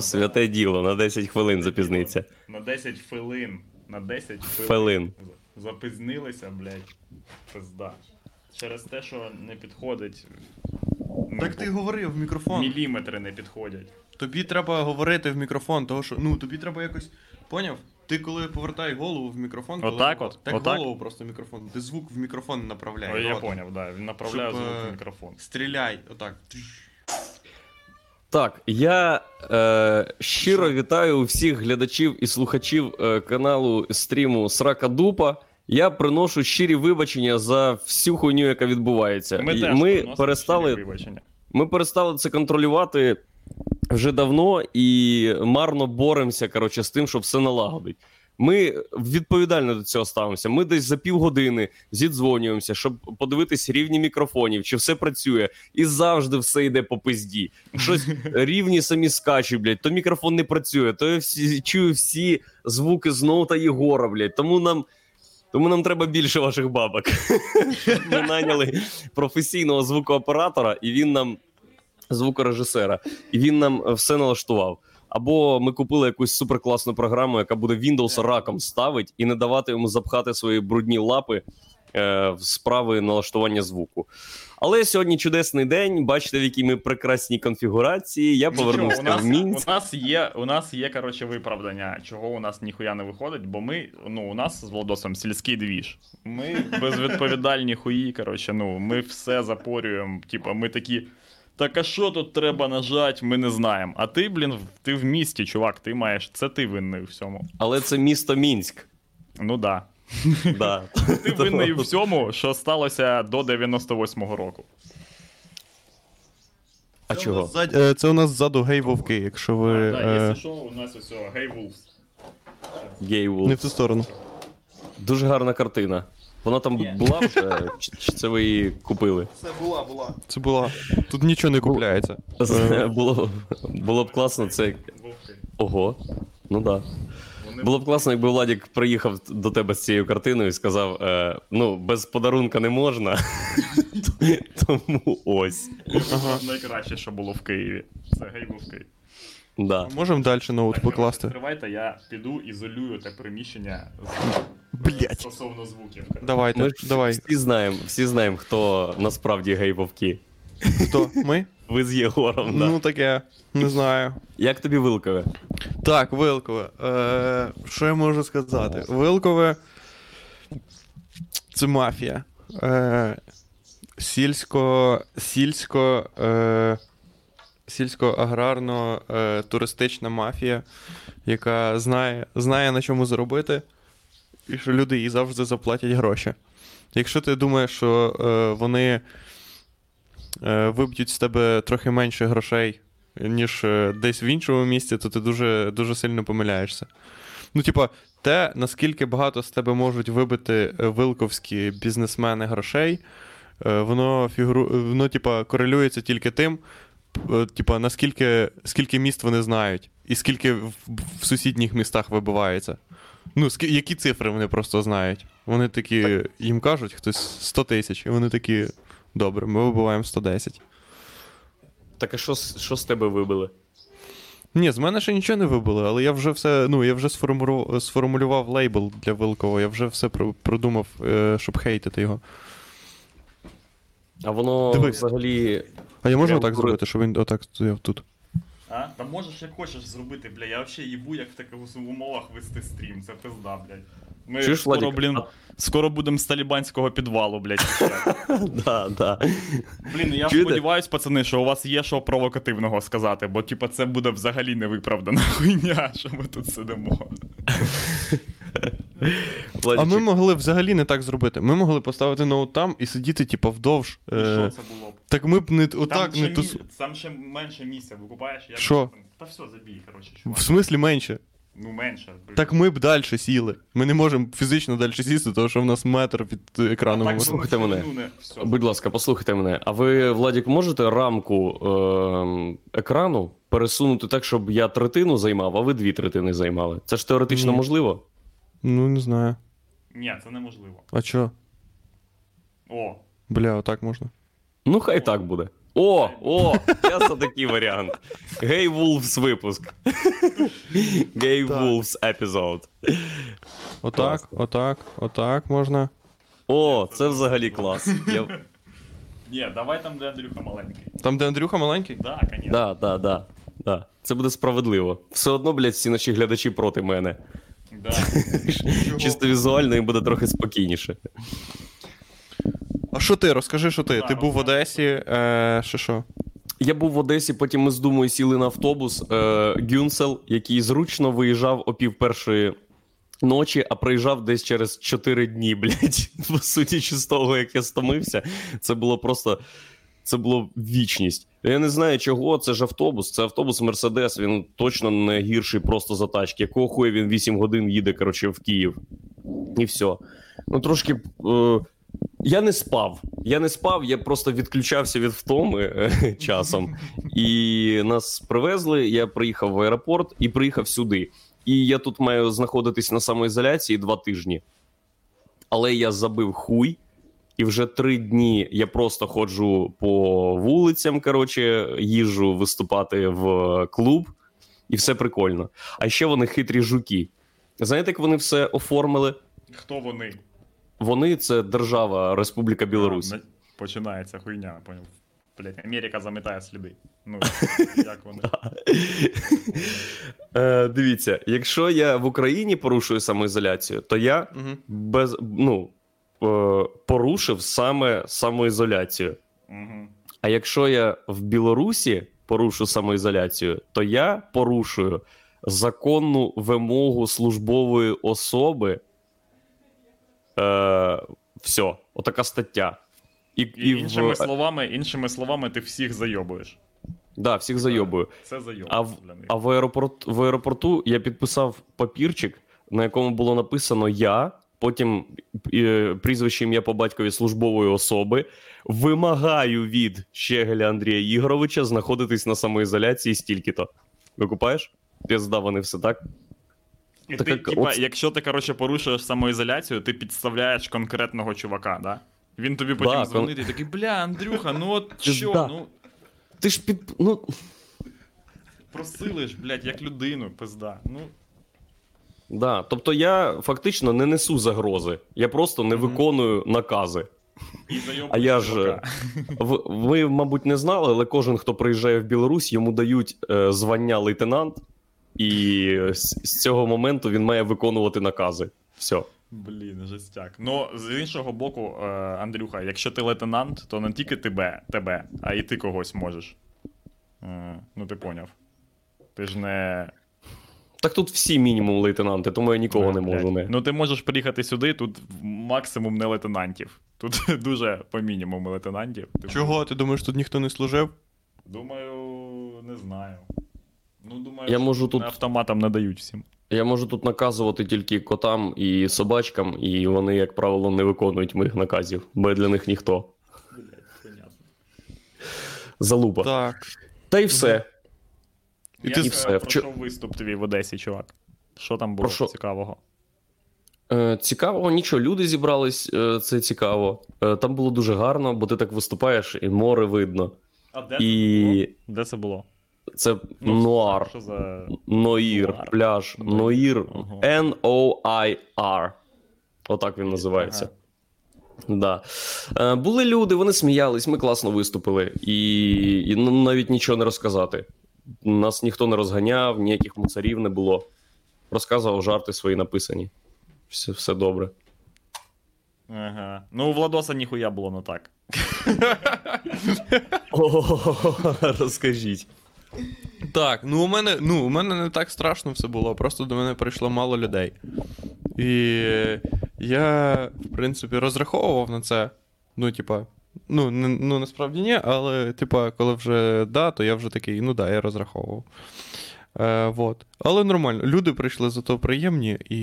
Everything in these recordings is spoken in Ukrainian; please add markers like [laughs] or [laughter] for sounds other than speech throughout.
святе діло, на 10 хвилин запізниться. На 10 хвилин. На 10 хвилин. Хвилин. Запізнилися, блядь. Пизда. Через те, що не підходить. ну, Так ти говорив в мікрофон. Міліметри не підходять. Тобі треба говорити в мікрофон, того що. Ну, тобі треба якось. Поняв? Ти коли повертай голову в мікрофон, коли Отак от? Так Отак? голову просто в мікрофон. Ти звук в мікрофон направляй. Ой, я ротом. поняв, да. Він направляє Щоб, звук е, в мікрофон. Стріляй, отак. Так, я е, щиро вітаю всіх глядачів і слухачів е, каналу стріму Срака Дупа. Я приношу щирі вибачення за всю хуйню, яка відбувається. Ми, теж ми приносимо перестали вибачення. Ми перестали це контролювати вже давно і марно боремося коротше, з тим, щоб все налагодить. Ми відповідально до цього ставимося. Ми десь за півгодини зідзвонюємося, щоб подивитись рівні мікрофонів, чи все працює, і завжди все йде по пизді. Щось [laughs] рівні самі скачуть, блядь, то мікрофон не працює, то я всі, чую всі звуки з ноута Єгора, блядь. Тому нам. Тому нам треба більше ваших бабок. [laughs] Ми наняли професійного звукооператора, і він нам звукорежисера, і він нам все налаштував. Або ми купили якусь суперкласну програму, яка буде Windows раком ставить і не давати йому запхати свої брудні лапи е, в справи налаштування звуку. Але сьогодні чудесний день. Бачите, в якій ми прекрасній конфігурації. Я повернувся Нічого, в Мінськ. У нас є, у нас є коротше, виправдання, чого у нас ніхуя не виходить, бо ми, ну, у нас з Володосом сільський двіж. Ми безвідповідальні хуї, коротше, ну, ми все запорюємо. Типа, ми такі. Так а що тут треба нажати, ми не знаємо. А ти, блін, ти в місті, чувак, ти маєш. Це ти винний у всьому. Але це місто Мінськ. Ну да. Да. [laughs] Ти винний у [laughs] всьому, що сталося до 98-го року. А Це чого? нас ззад- е, Це у нас ззаду гей-вовки, якщо ви. Так, е, якщо що, у нас ось Гей Вулфс. Гей Вулф. Не в ту сторону. Дуже гарна картина. Вона там була вже, чи, чи це ви її купили? Це була, була. Це була. Тут нічого не купляється. Е, Було, було б класно, це. Ого. Ну да. Було б класно, якби Владік приїхав до тебе з цією картиною і сказав: е, ну, без подарунка не можна. [laughs] Тому ось. Найкраще, що було в Києві. Це гей був Київ. Да. Можемо далі ноут покласти. Тривайте, я піду ізолюю те приміщення Блять. стосовно звуків. Давайте, Ми ж давай. всі знаємо, всі знаємо, хто насправді гей-вовки. Хто? Ми? [laughs] Ви з Єгором, да. Ну таке. Не знаю. Як тобі вилкове? Так, Вилкове. Е, що я можу сказати? Вилкове. Це мафія. Е, сільсько. Сільсько. Е, сільсько-аграрно е, мафія, яка знає, знає на чому заробити, і що люди їй завжди заплатять гроші. Якщо ти думаєш, що е, вони е, виб'ють з тебе трохи менше грошей, ніж десь в іншому місці, то ти дуже, дуже сильно помиляєшся. Ну, типа, те, наскільки багато з тебе можуть вибити вилковські бізнесмени грошей, воно фігуру... воно, типа, корелюється тільки тим, типа, наскільки скільки міст вони знають, і скільки в, в сусідніх містах вибивається. Ну, скі... які цифри вони просто знають. Вони такі, їм кажуть, хтось 100 тисяч, і вони такі, добре, ми вибиваємо 110. Так а що, що з тебе вибили? Ні, з мене ще нічого не вибили, але я вже все, ну, я вже сформулював, лейбл для Вилкова, я вже все про- продумав, е, щоб хейтити його. А воно Дивись. взагалі. А я можу отак зробити, щоб він отак стояв тут. А? Та можеш як хочеш зробити, бля. Я взагалі їбу, як в таких умовах вести стрім. Це пизда, блядь. Ми Чуєш, скоро, Владик, блін, скоро будемо з талібанського підвалу, блядь. [laughs] Да, да. Блін, я Чуєте? сподіваюсь, пацани, що у вас є що провокативного сказати, бо типа це буде взагалі невиправдана [laughs] хуйня, що ми тут сидимо. [laughs] А ми могли взагалі не так зробити. Ми могли поставити ноут там і сидіти, типа, вдовж. І Е, що це було б? так ми б не отак ще не тусу. там ще менше місця викупаєш. як Що? Та все, забій, коротше, В смислі менше. Ну менше. Так ми б далі сіли. Ми не можемо фізично далі сісти, тому що в нас метр від екрану. так, може. Слухайте мене. ну, все. Будь ласка, послухайте мене. А ви, Владік, можете рамку ем, екрану пересунути так, щоб я третину займав, а ви дві третини займали? Це ж теоретично Ні. можливо? Ну, не знаю. Ні, це неможливо. А чо? О, Бля, отак можна. Ну, хай так буде. О, о, [laughs] я за такий варіант. Гей Wolves випуск. Гей Так. Wolves епізод. Отак, отак, отак можна. О, це взагалі клас. Я... Ні, давай там, де Андрюха маленький. Там, де Андрюха маленький? Да, конечно. Да, да, да, да. Це буде справедливо. Все одно, блядь, всі наші глядачі проти мене. Да. Чисто візуально їм буде трохи спокійніше. А що ти? Розкажи, що ти? Да, Ти був в. Одесі, е, що що? Я був в Одесі, потім ми з Думою сіли на автобус е, Гюнсел, який зручно виїжджав о пів першої ночі, а приїжджав десь через 4 дні, блядь. [laughs] По суті, з того, як я стомився, це було просто. Це було вічність. Я не знаю чого, це ж автобус. Це автобус Мерседес. Він точно не гірший просто за тачки. Якого хуя він 8 годин їде, коротше, в Київ. І все. Ну, трошки. Е, я не спав. Я не спав, я просто відключався від втоми е, [laughs] часом. І нас привезли. Я приїхав в аеропорт і приїхав сюди. І я тут маю знаходитись на самоізоляції два тижні. Але я забив хуй, і вже три дні я просто ходжу по вулицям, коротше, їжджу виступати в клуб, і все прикольно. А ще вони хитрі жуки. Знаєте, як вони все оформили? Хто вони? Вони це держава Республіка Білорусь. А, Починається хуйня, поняв. Блять, Америка заметає сліди. Ну, [laughs] як вони? Е, дивіться, якщо я в Україні порушую самоізоляцію, то я Угу. без ну порушив саме самоізоляцію. Угу. А якщо я в Білорусі порушу самоізоляцію, то я порушую законну вимогу службової особи. Е, все, отака стаття. І, І, і іншими в, словами, іншими словами, ти всіх зайобуєш. да, всіх зайобую. Це зайоб А в-. А в, аеропорт, в аеропорту я підписав папірчик, на якому було написано Я, потім е, прізвище ім'я по батькові службової особи. Вимагаю від Щегеля Андрія Ігоровича знаходитись на самоізоляції стільки-то. Викупаєш? Пізда вони все так. І так ти, як- типа, от- якщо ти, коротше, порушуєш самоізоляцію, ти підставляєш конкретного чувака, да? Він тобі потім Да, кон- дзвонить і такий, бля, Андрюха, ну от що, да. ну Ти ж під. Ну, просили ж, блядь, як людину, пизда. Ну, да. Тобто я фактично не несу загрози. Я просто не виконую накази. і А я ж. В- Ви, мабуть, не знали, але кожен, хто приїжджає в Білорусь, йому дають е, звання лейтенант, і з, з цього моменту він має виконувати накази. Все. Блін, жестяк. Ну, з іншого боку, е, Андрюха, якщо ти лейтенант, то не тільки тебе, тебе, а і ти когось можеш. Е, ну, ти поняв. Ти ж не. Так тут всі мінімум лейтенанти, тому я нікого не можу. Не. Ну, ти можеш приїхати сюди, тут максимум не лейтенантів. Тут [laughs] дуже по мінімуму лейтенантів. Чого? Ти думаєш, тут ніхто не служив? Думаю, не знаю. Ну, думаю, Я можу тут- автоматам не дають всім. Я можу тут наказувати тільки котам і собачкам, і вони, як правило, не виконують моїх наказів, бо я для них ніхто. Залупа. Так. Та й все. І Як ти е, все, пройшов вчо- виступ твій в Одесі, чувак? Що там було Про що? цікавого? Е, цікаво, нічого, люди зібрались, е, це цікаво. Е, там було дуже гарно, бо ти так виступаєш, і море видно. А де І Де це було? це Ну, нуар. Що за. Ноїр, Нуар. пляж, Ноїр. Ага. N-O-I-R. Отак він називається. Да. Е, були люди, вони сміялись, ми класно виступили. І, і ну, навіть нічого не розказати. Нас ніхто не розганяв, ніяких мусорів не було. Розказував жарти свої написані. Все, все добре. Ага. Ну, у Владоса ніхуя було не так. [laughs] Розкажіть. Так, ну у мене, ну, у мене не так страшно все було, просто до мене прийшло мало людей. І я, в принципі, розраховував на це. Ну, типа, ну, не, ну насправді ні, але, типа, коли вже да, то я вже такий, ну да, я розраховував. Е, вот. Але нормально. Люди прийшли зато приємні, і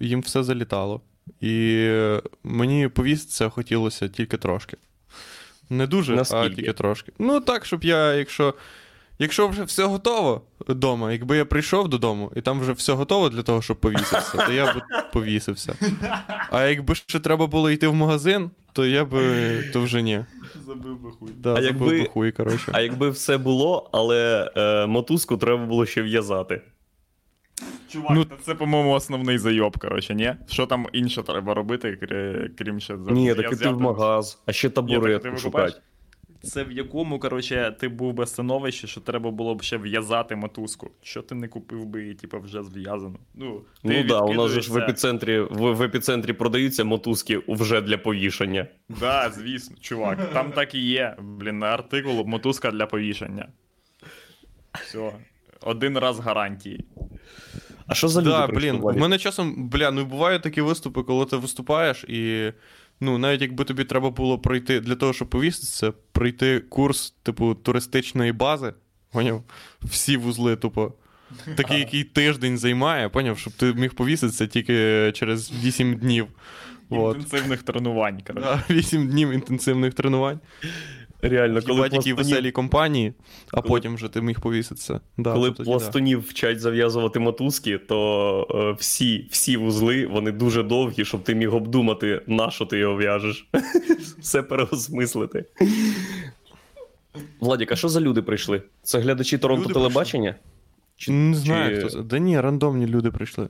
їм все залітало. І мені повістися хотілося тільки трошки. Не дуже, а тільки трошки. Ну, так, щоб я, якщо якщо вже все готово вдома, якби я прийшов додому, і там вже все готово для того, щоб повіситися, то я б повісився. А якби ще треба було йти в магазин, то я би то вже ні. Забив би хуй. Да, А забив якби- би хуй, коротше. А якби все було, але е, мотузку треба було ще в'язати. Чувак, Ну- це, по-моєму, основний зайоб, коротше, ні? Що там інше треба робити, крім ще Ні, так іти зв'язати? в магаз, а ще табуретку шукати. Це в якому, коротше, ти був би становищі, що треба було б ще в'язати мотузку. Що ти не купив би її, типу, вже зв'язану? Ну, ти Ну да, у нас же ж в епіцентрі в, в епіцентрі продаються мотузки вже для повішання. Да, звісно, чувак. Там так і є. Блін, артикул мотузка для повішання. Все. Один раз гарантії. А що за люди? Да, блін, в Валік? мене часом, бля, ну бувають такі виступи, коли ти виступаєш, і ну, навіть якби тобі треба було пройти для того, щоб повіситися, пройти курс, типу, туристичної бази, поняв? Всі вузли, тупо. Такий, який тиждень займає, поняв, щоб ти міг повіситися тільки через 8 днів. От. Інтенсивних тренувань, коротше. Да, 8 днів інтенсивних тренувань. Реально, коли Хіба такі пластунів, веселі компанії, а Коли- потім вже ти міг повіситися. Да, коли то тоді да. вчать зав'язувати мотузки, то е, всі, всі вузли вони дуже довгі, щоб ти міг обдумати, на що ти його в'яжеш. [laughs] Все переосмислити. Владік, а що за люди прийшли? Це глядачі Торонто Люди телебачення? Чи- Не чи- знаю, хто це. Да ні, рандомні люди прийшли.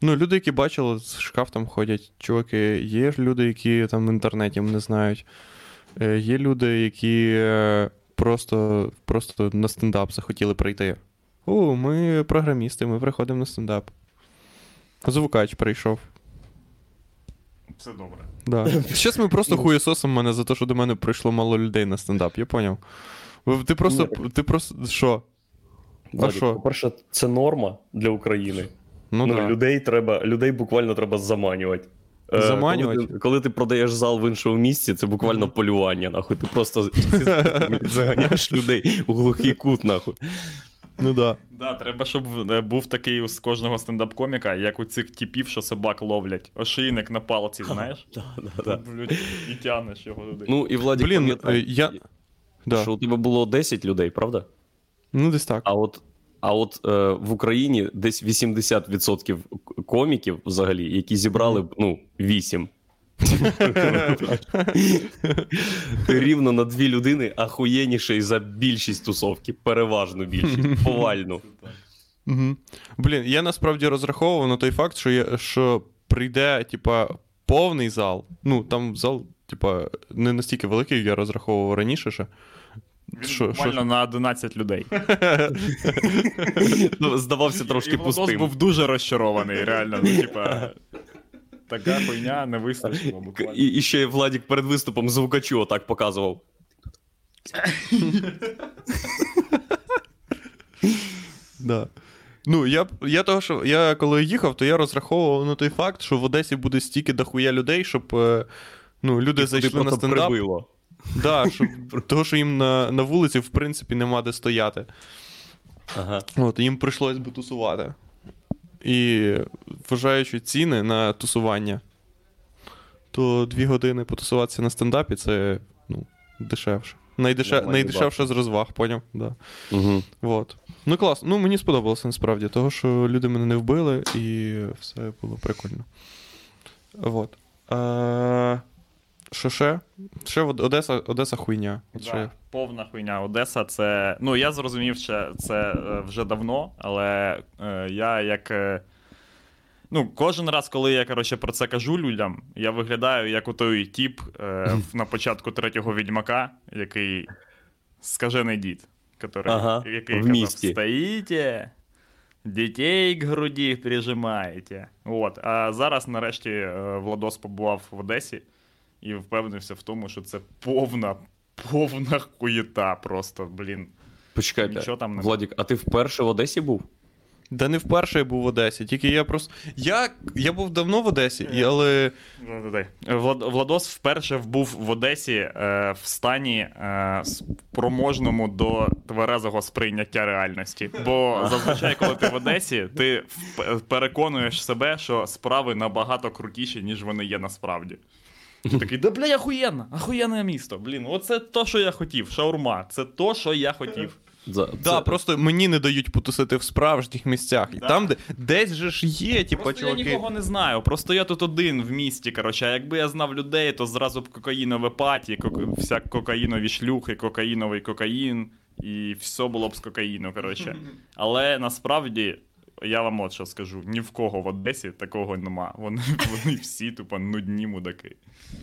Ну, люди, які бачили, з шкаф ходять. Чуваки, є ж люди, які там в інтернеті не знають. Е, Є люди, які е, просто, просто на стендап захотіли прийти. О, ми програмісти, ми приходимо на стендап. Звукач прийшов. Все добре. Да. [laughs] Щас ми просто хуєсосимо мене за те, що до мене прийшло мало людей на стендап, я поняв. Ти просто. Ти просто. Що? Владік, що? По-перше, це норма для України. Ну, Ну, да. людей треба, людей буквально треба заманювати. Е, Заманювати? Коли ти, коли ти продаєш зал в іншому місці, це буквально полювання, нахуй. Ти просто [laughs] заганяєш людей у глухий кут, нахуй. Ну да. Да, треба, щоб е, був такий з кожного стендап-коміка, як у цих типів, що собак ловлять. Ошийник на палці, знаєш? Да, да, да. Блядь, І тянеш його туди. Ну і Владик, Блін, е, я- Да. що у тебе було 10 людей, правда? Ну, десь так. А от, а от е, в Україні десь 80% коміків взагалі, які зібрали б, ну, 8. Ти рівно на дві людини ахуєніший за більшість тусовки, переважну більшість, [laughs] повальну. Угу. Блін, я насправді розраховував на той факт, що, я, що прийде, типа, повний зал. Ну, там зал, типа, не настільки великий, я розраховував раніше ще. Він буквально на 11 людей. [laughs] Ну, Здавався трошки і Владос пустим. був дуже розчарований, реально. Ну, типа, така хуйня не вистачило буквально. І, і ще Владік перед виступом звукачу отак показував. [laughs] Да. Ну, я, я того, що я коли їхав, то я розраховував на той факт, що в Одесі буде стільки дохуя людей, щоб е, ну, люди зайшли на стендап. прибило. Да, того, що їм на, на вулиці, в принципі, нема де стояти. Ага. От, їм прийшлось би тусувати. І вважаючи ціни на тусування, то дві години потусуватися на стендапі це ну, дешевше. Найдеше... Найдешевше з розваг, поняв? Да. Угу. Вот. Ну клас. Ну мені сподобалося насправді, того, що люди мене не вбили, і все було прикольно. Вот. Е... Що ще? Ще Одеса, Одеса хуйня. От ще. Повна хуйня. Одеса це. Ну, я зрозумів, що це е, вже давно, але е, я як. е, Ну, кожен раз, коли я коротше, про це кажу людям, я виглядаю як у той тіп е, [laughs] на початку третього відьмака, який скажений дід, который, Ага, який в казав, стоїте, дітей к груді прижимаєте. От. А зараз, нарешті, е, Владос побував в Одесі і впевнився в тому, що це повна, повна хуєта просто, блін. Почекайте, Нічого там не Владік, а ти вперше в Одесі був? Да не вперше я був в Одесі, тільки я просто. Я, я був давно в Одесі, і, але. Влад, Владос вперше був в Одесі е, в стані е, спроможному до тверезого сприйняття реальності. Бо зазвичай, коли ти в Одесі, ти переконуєш себе, що справи набагато крутіші, ніж вони є насправді. Ти такий, да бля, ахуєнно, ахуєнне місто. Блін, оце то, що я хотів. Шаурма, це то, що я хотів. За, Да, це- просто мені не дають потусити в справжніх місцях. І там, де десь же ж є, типа, Просто чуваки. я нікого не знаю. Просто я тут один в місті. Коротше, а якби я знав людей, то зразу б кокаїнове паті, кок... вся кокаїнові шлюхи, кокаїновий кокаїн, і все було б з кокаїну. Коротше. [laughs] Але насправді. Я вам от що скажу: ні в кого в Одесі такого нема. Вони, [laughs] вони всі тупо нудні мудаки.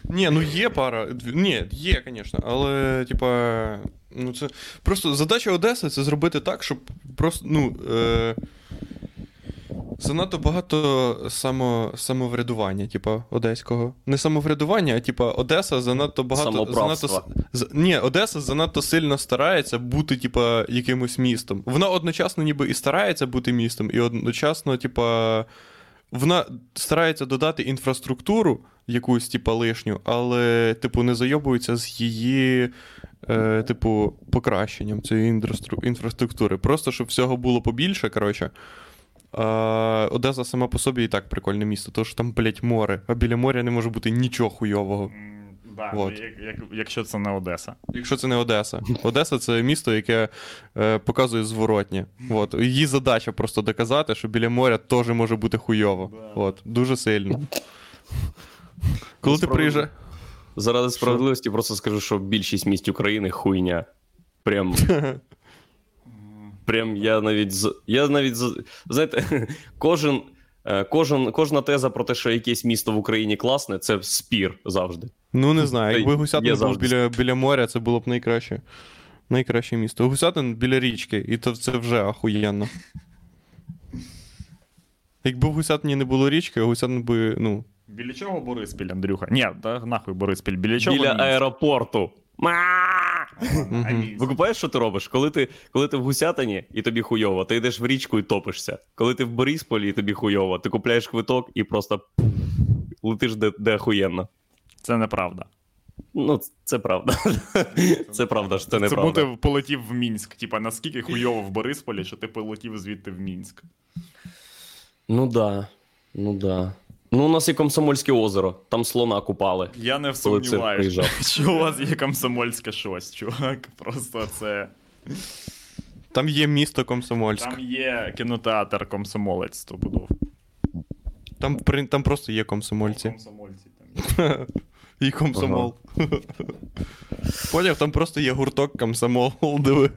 Ні, ну є пара. Ні, є, звісно, але, типа, ну це. Просто задача Одеси це зробити так, щоб просто, ну. Е... Занадто багато само, самоврядування, типа, одеського. Не самоврядування, а типа Одеса занадто багато. Занадто, з- ні, Одеса занадто сильно старається бути, типа, якимось містом. Вона одночасно ніби і старається бути містом, і одночасно, типа. Вона старається додати інфраструктуру якусь, типа, лишню, але, типу, не зайобується з її, е, типу, покращенням цієї інфраструктури. Просто щоб всього було побільше, коротше. Одеса сама по собі і так прикольне місто, тому що там, блять, море, а біля моря не може бути нічого хуйового. Да, Вот. як, як, якщо це не Одеса. Якщо це не Одеса. Одеса це місто, яке е, показує зворотнє. От. Її задача просто доказати, що біля моря теж може бути хуйово. Да. От. Дуже сильно. Коли ти приїжджаєш. Заради справедливості просто скажу, що більшість міст України хуйня. Прям. [laughs] Прям я навіть я навіть знаєте, [laughs] кожен, кожен, кожна теза про те, що якесь місто в Україні класне, це спір завжди. Ну, не знаю, Та якби Гусятин був біля, біля моря, це було б найкраще. Найкраще місто. Гусятин біля річки, і то це вже ахуєнно. Якби в Гусятині не було річки, Гусятин би, ну. Біля чого Бориспіль, Андрюха? Ні, та нахуй Бориспіль. Біля чого Біля аеропорту. Викупаєш, що ти робиш? Коли ти, коли ти в Гусятині і тобі хуйово, ти йдеш в річку і топишся. Коли ти в Борисполі і тобі хуйово, ти купляєш квиток і просто летиш де, де охуєнно. Це неправда. Ну, це правда. Це правда, що це Тому неправда. ти полетів в Мінськ. Типа, наскільки хуйово в Борисполі, що ти полетів звідти в Мінськ. Ну да. Ну да. Ну, у нас є Комсомольське озеро, там слона купали. Я не сумніваюся, що у вас є комсомольське щось, чувак. Просто це. Там є місто Комсомольськ. Там є кінотеатр комсомолець стопудов. Там, там просто є комсомольці. Комсомольці там є. [laughs] І комсомол. [laughs] Поняв, там просто є гурток комсомол, [laughs] диви.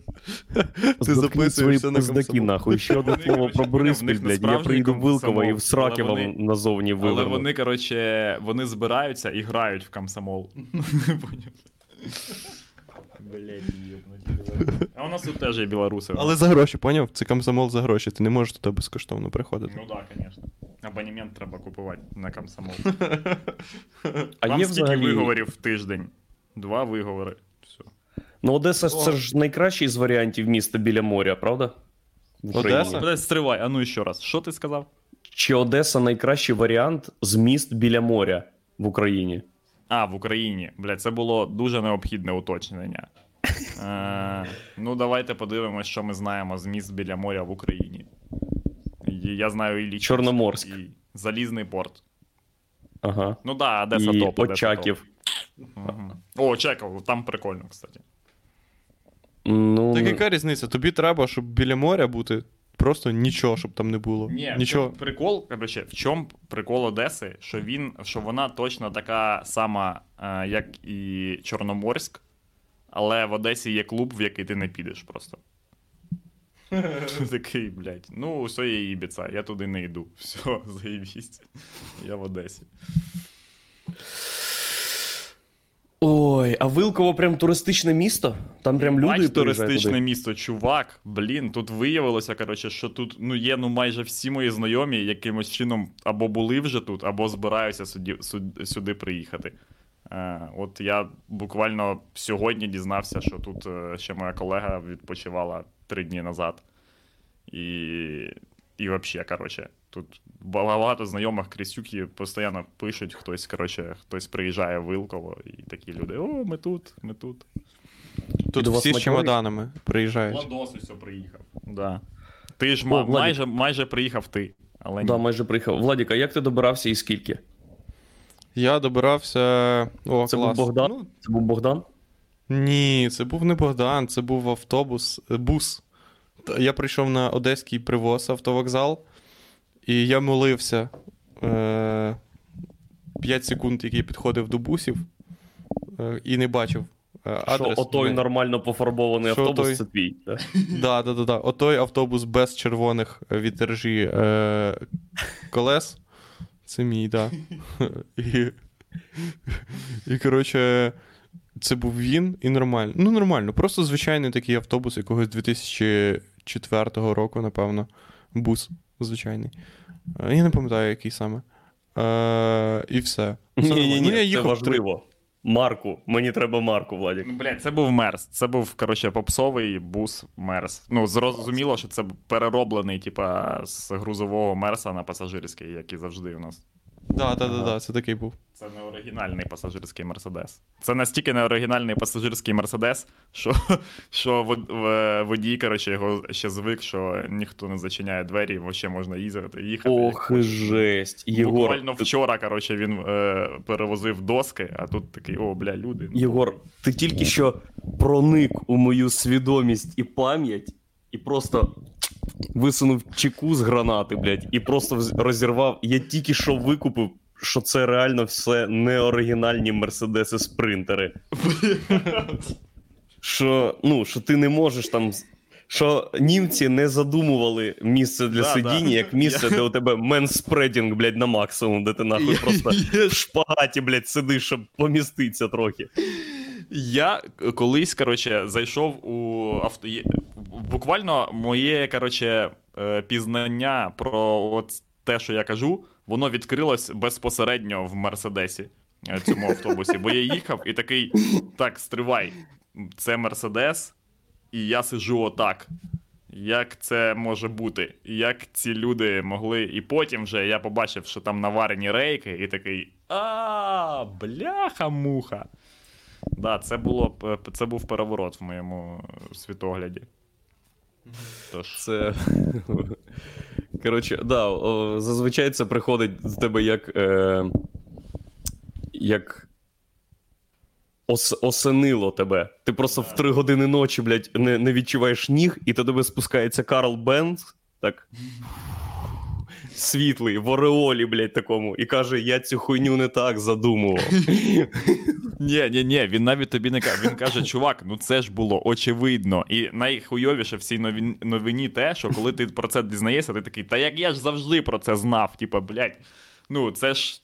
Ти записуєшся на комсомол. нахуй. Ще одне слово про не блядь. Я справжній прийду в і в сраки вам назовні назовні Але вони, коротше, вони збираються і грають в комсомол. [laughs] Блядь, йобнуті. А у нас тут теж є білоруси. Але за гроші, поняв? Це комсомол за гроші. Ти не можеш туди безкоштовно приходити. Ну так, да, звісно. Абонемент треба купувати на комсомол. [laughs] А Вам є скільки взагалі... виговорів в тиждень? Два виговори. Все. Ну, Одеса ж це ж найкращий з варіантів міста біля моря, правда? Україні. Одеса? Стривай, а ну ще раз. Що ти сказав? Чи Одеса найкращий варіант з міст біля моря в Україні? А, в Україні. Блядь, це було дуже необхідне уточнення. [laughs] Е, ну, давайте подивимось, що ми знаємо з міст біля моря в Україні. Я знаю і Чорноморськ. і Залізний порт. Ага. Ну да, Одеса і топ. Одеса Очаків. топ. Мгм. О, Очаков, там прикольно, кстати. Ну, Так яка різниця? Тобі треба, щоб біля моря бути просто нічого, щоб там не було. Ні, нічого. прикол, короче, в чому прикол Одеси, що він, що вона точно така сама, е, як і Чорноморськ, але в Одесі є клуб, в який ти не підеш просто. Такий, блядь, ну, все є Ібіца, я туди не йду. Все, заєбісь. Я в Одесі. Ой, а Вилково прям туристичне місто? Там прям люди Бач, туристичне туди? місто, чувак. Блін, тут виявилося, коротше, що тут ну, є ну, майже всі мої знайомі якимось чином або були вже тут, або збираються сюди, сюди, сюди приїхати. Е, от я буквально сьогодні дізнався, що тут е, ще моя колега відпочивала три дні назад. І, і взагалі, коротше, тут багато знайомих крісюки постійно пишуть, хтось, коротше, хтось приїжджає в Вилково, і такі люди: О, ми тут, ми тут. Тут всі з чемоданами приїжджають. Владос ось приїхав. Да. Ти ж О, ма- майже, майже приїхав ти. Але ні. Да, майже приїхав. Владіка, як ти добирався і скільки? Я добирався. О, Це клас. був Богдан? Ну, Це був Богдан? ні, це був не Богдан, це був автобус, е, бус. я прийшов на одеський привоз автовокзал, і я молився е, 5 секунд, який підходив до бусів, е, і не бачив е, Що отой Не- нормально пофарбований Що автобус, той? це твій. да? [laughs] Да, да, да, да. Отой автобус без червоних від держі е, колес. Це мій, да. [laughs] І, і коротше, це був він, і нормально. Ну, нормально. Просто звичайний такий автобус якогось 2004 року, напевно. Бус звичайний. Е, Я не пам'ятаю, який саме. Е, і все. Ні, ні, ні, Ну, я це їхав три- важливо. Марку, мені треба Марку, Владік. Блять, блядь, це був мерс. Це був, коротше, попсовий бус мерс. Ну, зрозуміло, що це перероблений, типа, з грузового мерса на пасажирський, як і завжди у нас. Да, да, да, да, це такий був. Це не оригінальний пасажирський мерседес. Це настільки не оригінальний пасажирський мерседес, що, [laughs] що водій, коротше, його ще звик, що ніхто не зачиняє двері, і ще можна їздити, їхати. Ох, жесть. Єгор, Буквально вчора, коротше, він е, перевозив доски, а тут такий, о, бля, люди. ну, Єгор, ти тільки що проник у мою свідомість і пам'ять, і просто висунув чеку з гранати, блядь, і просто розірвав. Я тільки що викупив, що це реально все неоригінальні мерседеси спринтери. Що, ну, що ти не можеш там. Що німці не задумували місце для Да, сидіння, да. як місце, де у тебе менспредінг, блядь, на максимум, де ти нахуй просто в шпагаті, блядь, сидиш, щоб поміститися трохи. Я е, колись, коротше, зайшов у авто. Буквально моє, коротше, е, пізнання про от те, що я кажу, воно відкрилось безпосередньо в Мерседесі, е, цьому автобусі. Бо я їхав і такий: так, стривай, це Мерседес, і я сиджу отак. Як це може бути? Як ці люди могли. І потім вже я побачив, що там наварені рейки, і такий. А, бляха-муха. Да, це було це був переворот в моєму е, світогляді. Тож, Це. Коротше, да, о, зазвичай це приходить з тебе як. Е, як. Ос, осенило тебе. Ти просто в три години ночі, блядь, не, не відчуваєш ніг, і до тебе спускається Карл Бенц, так. Світлий, в ореолі, блядь, такому, і каже: Я цю хуйню не так задумував. [laughs] Ні, ні, ні, він навіть тобі не каже. Він каже, чувак, ну це ж було очевидно. І найхуйовіше в цій новині, те, що коли ти про це дізнаєшся, ти такий, та як я ж завжди про це знав. Типа, блядь, ну це ж.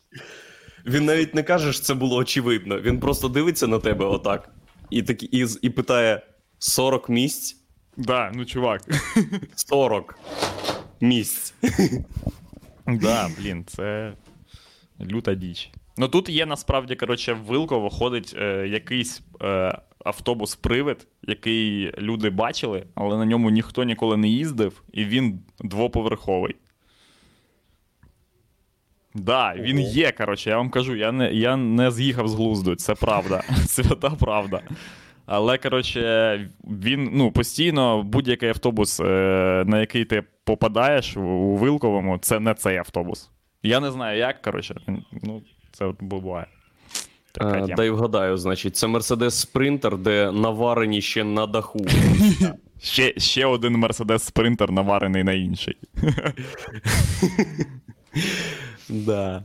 Він навіть не каже, що це було очевидно. Він просто дивиться на тебе отак. І, так, і, і питає: 40 місць? Да, ну чувак. 40 місць. Да, блін, це люта діч. Ну тут є насправді, коротше, в Вилково ходить е, якийсь е, автобус-привид, який люди бачили, але на ньому ніхто ніколи не їздив, і він двоповерховий. Да, він є, коротше, я вам кажу, я не, я не з'їхав з глузду, це правда. [laughs] Свята правда. Але, коротше, він ну, постійно будь-який автобус, е, на який ти попадаєш у- Вилковому, це не цей автобус. Я не знаю як, коротше, ну, це буває. Е. Дай вгадаю, значить, це Mercedes Sprinter, де наварені ще на даху. [laughs] Ще, ще один Мерседес Спринтер наварений на інший. [laughs] Да.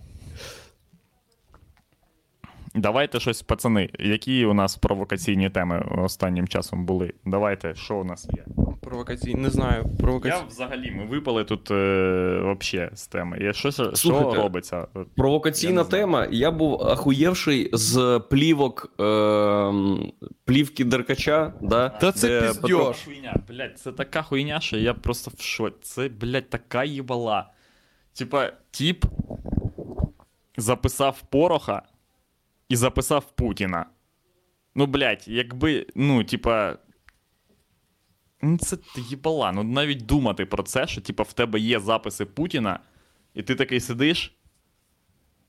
Давайте щось, пацани, які у нас провокаційні теми останнім часом були? Давайте, що у нас є? Провокаційні, не знаю. Я взагалі, ми випали тут е, вообще з теми. Я, що, що, що робиться? От, Я Провокаційна тема. Я був ахуєвший з плівок е, плівки Деркача. Да, Та це де піздьош. Хуйня, блядь, це така хуйня, що я просто в шоці. Це, блядь, така їбала. Типа, тіп записав Пороха і записав Путіна. Ну, блядь, якби, ну, типа. Ну, це їбала. Ну, навіть думати про це, що, типа, в тебе є записи Путіна, і ти такий сидиш.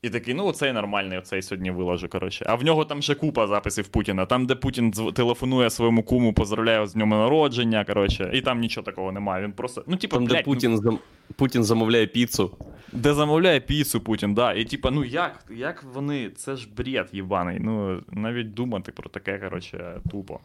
І такий, ну оцей нормальний, оцей сьогодні виложу, коротше. А в нього там ще купа записів Путіна. Там, де Путін телефонує своєму куму, поздравляє з днем народження, коротше, і там нічого такого немає. Він просто. Ну, типа, Там, де блядь, ну, Путін, зам... Путін замовляє піцу. де замовляє піцу Путін, да. І типа, ну як, як вони, це ж бред їбаний. Ну, навіть думати про таке, коротше, тупо.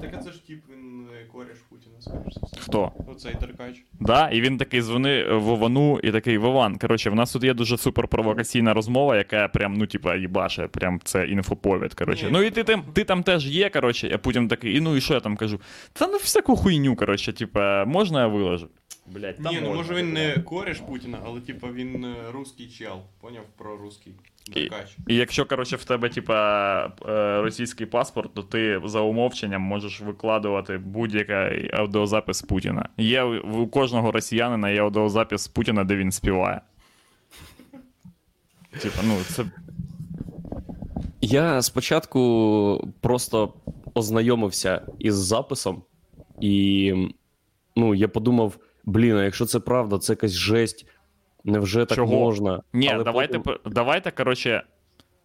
Так це ж тип, він кореш Путіна, скоріш за все. Хто? Оцей Деркач. Да, і він такий дзвонив Вовану і такий Вован. Коротше, в нас тут є дуже суперпровокаційна розмова, яка прям, ну, типа, їбаше, прям це інфоповід. Коротше. Ні. Ну і ти там, ти там теж є, коротше, а Путін такий, і ну і що я там кажу? Та ну всяку хуйню, коротше, типа, можна я виложу? Блять, Ні, ну може він не кореш Путіна, але типа він е, русський чел. Поняв про русський. Деркач. І якщо, коротше, в тебе, типа, е, російський паспорт, то ти за умовченням можеш викладувати будь-який аудіозапис Путіна. Є у у кожного росіянина є аудіозапис Путіна, де він співає. Типа, ну, це. Я спочатку просто ознайомився із записом, і ну, я подумав: блін, а якщо це правда, це якась жесть. Невже так Чого? можна? Ні, Але давайте, потім- давайте, коротше.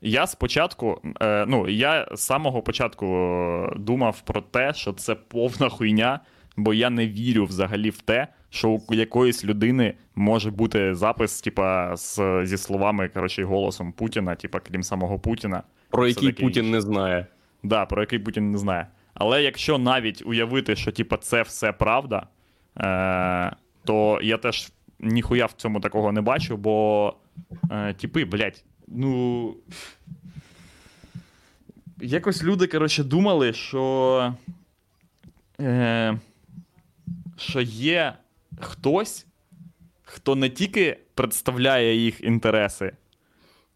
Я спочатку, е, ну, я з самого початку е, думав про те, що це повна хуйня, бо я не вірю взагалі в те, що у якоїсь людини може бути запис, типа, з, зі словами, коротше, голосом Путіна, типа, крім самого Путіна. про який Путін інше. не знає. Да, про який Путін не знає. Але якщо навіть уявити, що типа, це все правда, е, то я теж ніхуя в цьому такого не бачу, бо е, блядь, ну. Якось люди, коротше, думали, що. Е, що є хтось, хто не тільки представляє їх інтереси,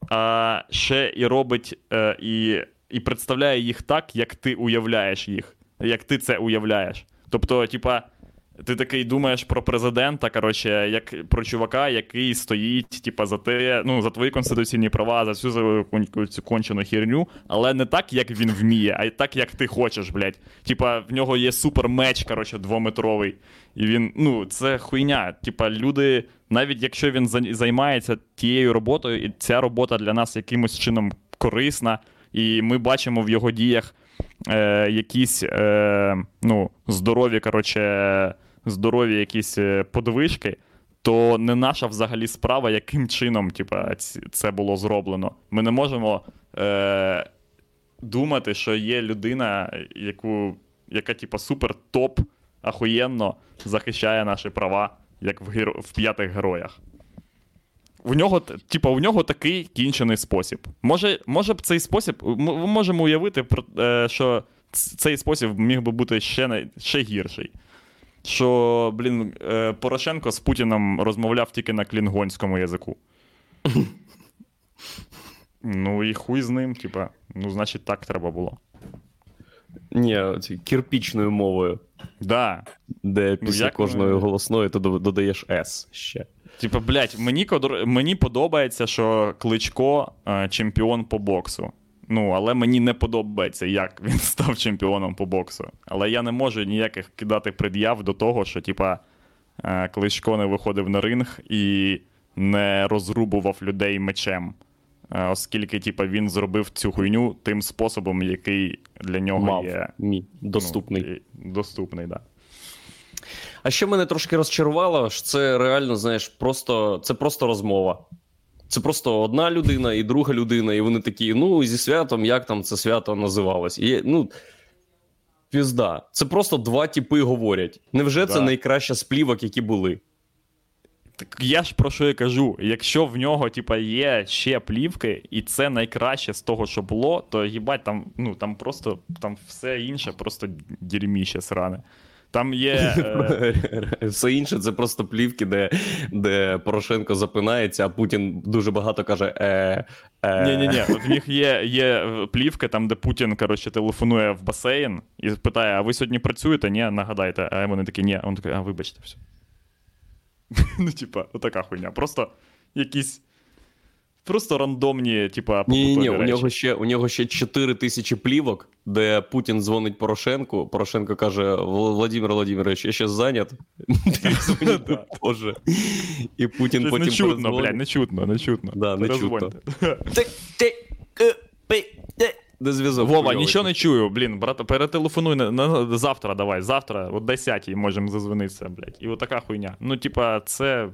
а ще і робить е, і, і представляє їх так, як ти уявляєш їх, як ти це уявляєш. Тобто, типа, ти такий думаєш про президента, коротше, як про чувака, який стоїть, типа, за те, ну, за твої конституційні права, за всю цю кончену херню, але не так, як він вміє, а так, як ти хочеш, блядь. Типа, в нього є супермеч, коротше, двометровий. І він, ну, це хуйня. Типа, люди, навіть якщо він займається тією роботою, і ця робота для нас якимось чином корисна, і ми бачимо в його діях е, якісь е, ну, здорові, коротше, здорові якісь е, подвижки, то не наша взагалі справа, яким чином типа, це було зроблено. Ми не можемо е, думати, що є людина, яку, яка, типа, супер топ, ахуєнно захищає наші права, як в, геро... в п'ятих героях. В нього, типа, у нього такий кінчений спосіб. Може, може б цей спосіб. Ми можемо уявити, е, що цей спосіб міг би бути ще, ще гірший. Що, блін, е, Порошенко з Путіном розмовляв тільки на клінгонському язику. Ну і хуй з ним, типа, ну, значить, так треба було. Ні, ці- кірпічною мовою, Да. де після як кожної ми- голосної ти додаєш S ще. Типа, блядь, мені, мені подобається, що Кличко е, чемпіон по боксу. Ну, але мені не подобається, як [laughs] він став чемпіоном по боксу. Але я не можу ніяких кидати пред'яв до того, що, типа, е, Кличко не виходив на ринг і не розрубував людей мечем. Е, Оскільки, типа, він зробив цю хуйню тим способом, який для нього Мав є мій доступний. Ну, доступний, да. А що мене трошки розчарувало, що це реально, знаєш, просто це просто розмова. Це просто одна людина і друга людина, і вони такі: ну, зі святом, як там це свято називалось? І, ну, пізда. Це просто два типи говорять. Невже це найкраща з плівок, які були? Так я ж про що я кажу. Якщо в нього, типа, є ще плівки, і це найкраще з того, що було, то їбать, там, ну, там просто там все інше, просто дерьміще сране. Там є. [laughs] Е, Все інше це просто плівки, де, де Порошенко запинається, а Путін дуже багато каже: е, е. ні, ні, ні. От в них є, є плівка, там, де Путін, коротше, телефонує в басейн і питає: а ви сьогодні працюєте? Ні, нагадайте. А вони такі, ні. А він такий, а вибачте, все. [laughs] Ну, типа, отака хуйня. Просто якісь. Просто рандомні, типа, Ні, ні, ні, у нього ще у нього ще 4 тисячі плівок, де Путін дзвонить Порошенку. Порошенко каже: Владимир Владимирович, я ще зайнят. Позже. І Путін потім не чутно, блядь, не чутно, не чутно. Да, не чутно. Перезвоньте. Ти- ти- е, е. Де зв'язок? Вова, нічого не чую, блін, брат, перетелефонуй на, на, завтра, давай, завтра, о 10 можемо зазвонитися, блядь. І отака хуйня. Ну, типа, це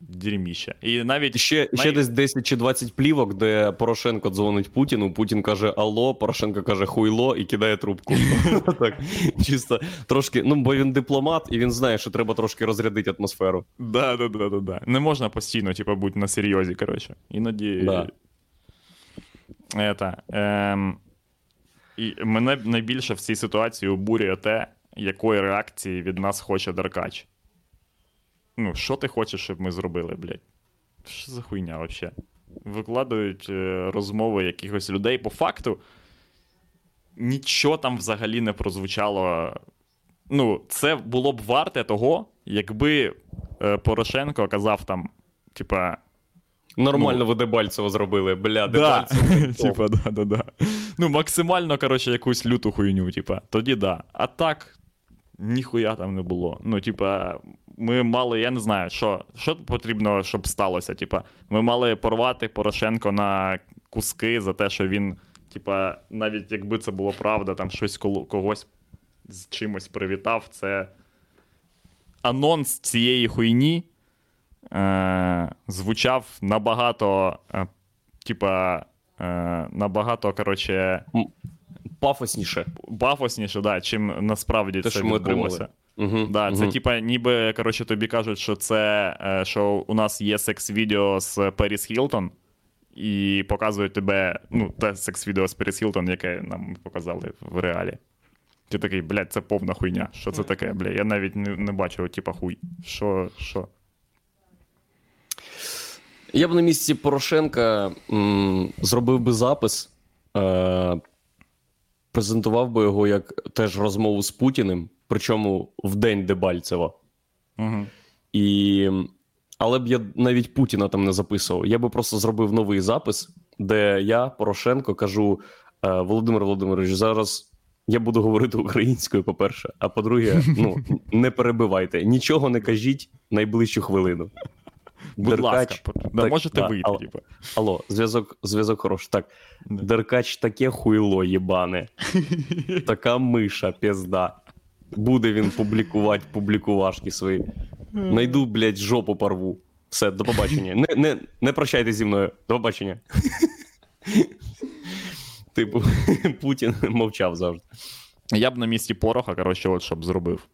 дерьміще. І навіть Ще, ще десь 10 чи 20 плівок, де Порошенко дзвонить Путіну, Путін каже Алло, Порошенко каже хуйло і кидає трубку. [laughs] так, чисто трошки. Ну, бо він дипломат, і він знає, що треба трошки розрядити атмосферу. Да, да, да, да, да. Не можна постійно, типу, бути на серйозі, коротше. Іноді. Да. Это, ем... І мене найбільше в цій ситуації обурює те, якої реакції від нас хоче Деркач. Ну, що ти хочеш, щоб ми зробили, блядь? Що за хуйня взагалі? Викладають е, розмови якихось людей. По факту, нічого там взагалі не прозвучало. Ну, це було б варте того, якби е, Порошенко казав там, типа, Нормально ви Дебальцево зробили, бля, Да. Дебальцево. [laughs] Типа, да, да, да. Ну, максимально, коротше, якусь люту хуйню, типа, тоді да. А так, ніхуя там не було. Ну, типа, ми мали, я не знаю, що, що потрібно, щоб сталося. Типа, ми мали порвати Порошенко на куски за те, що він, типа, навіть якби це було правда, там щось когось з чимось привітав, це анонс цієї хуйні е, звучав набагато, е, типа, е, набагато, коротше, Пафосніше. пафосніше, да, чим насправді Те, це що ми відбулося. Угу, Да, це типа, ніби коротше, тобі кажуть, що це е, що у нас є секс-відео з Періс Хілтон, і показують тебе, ну, те секс-відео з Періс Хілтон, яке нам показали в реалі. Ти такий, блядь, це повна хуйня. Що це таке, блядь? Я навіть не, не бачив, типа, хуй. Що, що? Я б на місці Порошенка м, зробив би запис, е, презентував би його як теж розмову з Путіним, причому в день Дебальцева. Угу. І... Але б я навіть Путіна там не записував. Я би просто зробив новий запис, де я, Порошенко, кажу: е, Володимир Володимирович, зараз я буду говорити українською, по-перше, а по-друге, ну не перебивайте, нічого не кажіть найближчу хвилину. Будь Деркач- ласка, так, можете да, вийти, але- типа. Алло, зв'язок, зв'язок хороший. Так, Да. Деркач таке хуйло єбане. [laughs] Така миша, пізда. Буде він публікувати публікувашки свої. Найду, блядь, жопу порву. Все, до побачення. Не, не, не прощайте зі мною. До побачення. [laughs] Типу, [laughs] Путін мовчав завжди. Я б на місці Пороха, коротше, от що б зробив.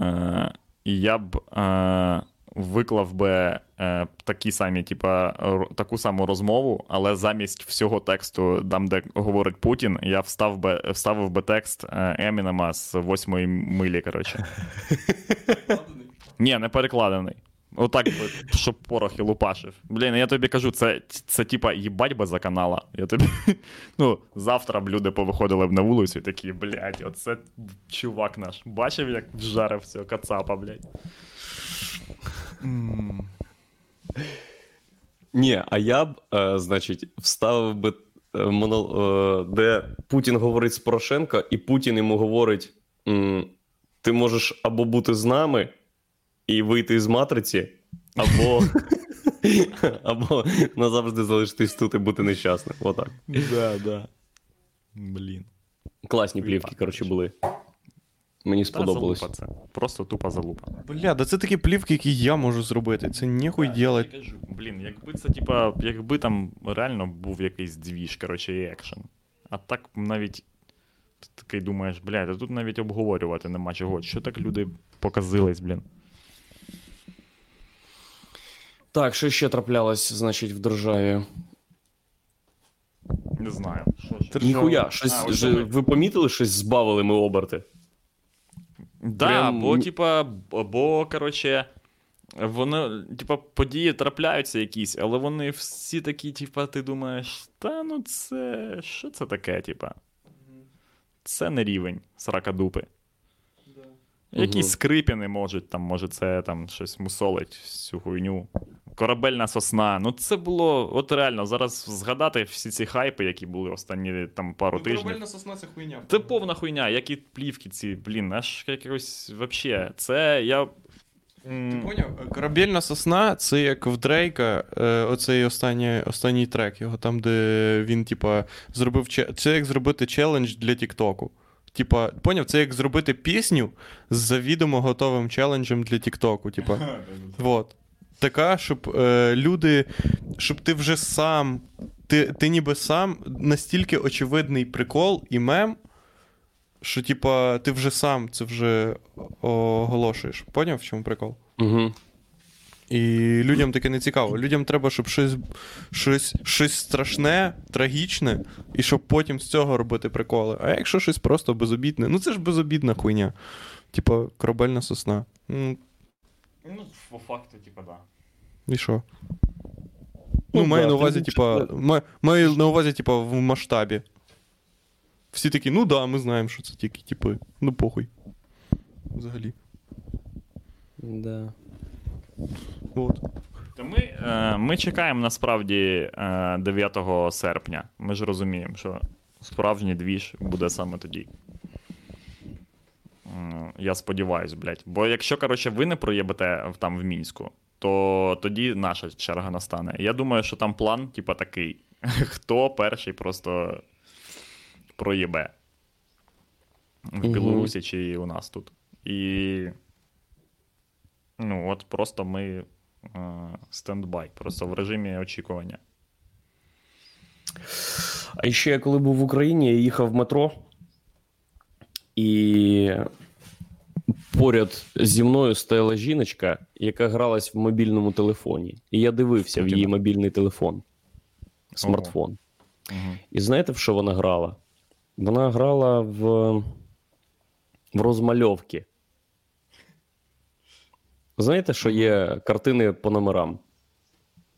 Е, і я б е, виклав би е, такі самі, типа, таку саму розмову, але замість всього тексту, там, де говорить Путін, я встав би, вставив би текст е, Емінема з восьмої милі, коротше. Ні, не перекладений. Отак, щоб порох і лупашив. Блін, я тобі кажу, це, це типа їбать би за канала. Я тобі. [laughs] Ну, завтра б люди повиходили б на вулицю і такі, блядь, оце чувак наш. Бачив, як жарив цього кацапа, блядь. Ні, а я б, е, значить, вставив би е, моно, е, де Путін говорить з Порошенко, і Путін йому говорить: ти можеш або бути з нами і вийти з матриці, або, [laughs] або назавжди залишитись тут і бути нещасним. Отак. Да, да. Блін. Класні плівки, коротше, були. Мені Та сподобалось. залупа це. Просто тупа залупа. Бля, да це такі плівки, які я можу зробити. Це ніхуй ділать. Блін, якби це, типа, якби там реально був якийсь двіж, коротше, і екшен. А так навіть ти такий думаєш, блядь, а тут навіть обговорювати нема чого. Що так люди показились, блін. Так, що ще траплялось, значить, в державі? Не знаю. Що ще? Ніхуя, А, щось ось же, думаю. ви помітили, щось збавили ми оберти? Да, Прям- бо, типа, бо- коротше, воно, типа, події трапляються якісь, але вони всі такі, типа, ти думаєш, та ну це. Що це таке, типа? Це не рівень сракадупи. Якісь угу. скрипіни можуть, там, може, це там щось мусолить всю хуйню. Корабельна сосна. Ну, це було, от реально, зараз згадати всі ці хайпи, які були останні там пару тижнів. Корабельна сосна це хуйня. Це повна хуйня, які плівки ці, блін, аж якось вообще. Це я. Ти поняв? Корабельна сосна це як в Дрейка, е, оцей останній, останній трек, його там, де він, типа, зробив че- це як зробити челендж для Тіктоку. Типа, поняв, це як зробити пісню з завідомо готовим челенджем для Тіктоку. Типа, [laughs] вот. Така, щоб е, люди, щоб ти вже сам, ти, ти ніби сам настільки очевидний прикол і мем, що, типа, ти вже сам це вже оголошуєш. Поняв, в чому прикол? Угу. І людям таке не цікаво. Людям треба, щоб щось, щось, щось страшне, трагічне, і щоб потім з цього робити приколи. А якщо щось просто безобідне, ну це ж безобідна хуйня. Типа корабельна сосна. Ну, Ну, по факту, типа, да. і що? Ну, Ну, маю да, на увазі, типа, більше- маю на увазі, типа, в масштабі. Всі такі, ну да, ми знаємо, що це тільки, типи, ну похуй. Взагалі. Да. От. То ми, е, ми чекаємо насправді е, 9 серпня. Ми ж розуміємо, що справжній двіж буде саме тоді. Я сподіваюсь, блядь. Бо якщо, коротше, ви не проєбете там в Мінську, то тоді наша черга настане. Я думаю, що там план, типа, такий: [laughs] хто перший просто проєбе в Білорусі чи у нас тут. І. Ну, от просто ми е, стендбай, просто в режимі очікування. А ще я коли був в Україні, я їхав в метро, і поряд зі мною стояла жіночка, яка гралась в мобільному телефоні. І я дивився в її мобільний телефон, смартфон. Угу. І знаєте, в що вона грала? Вона грала в, в розмальовки. Знаєте, що є картини по номерам?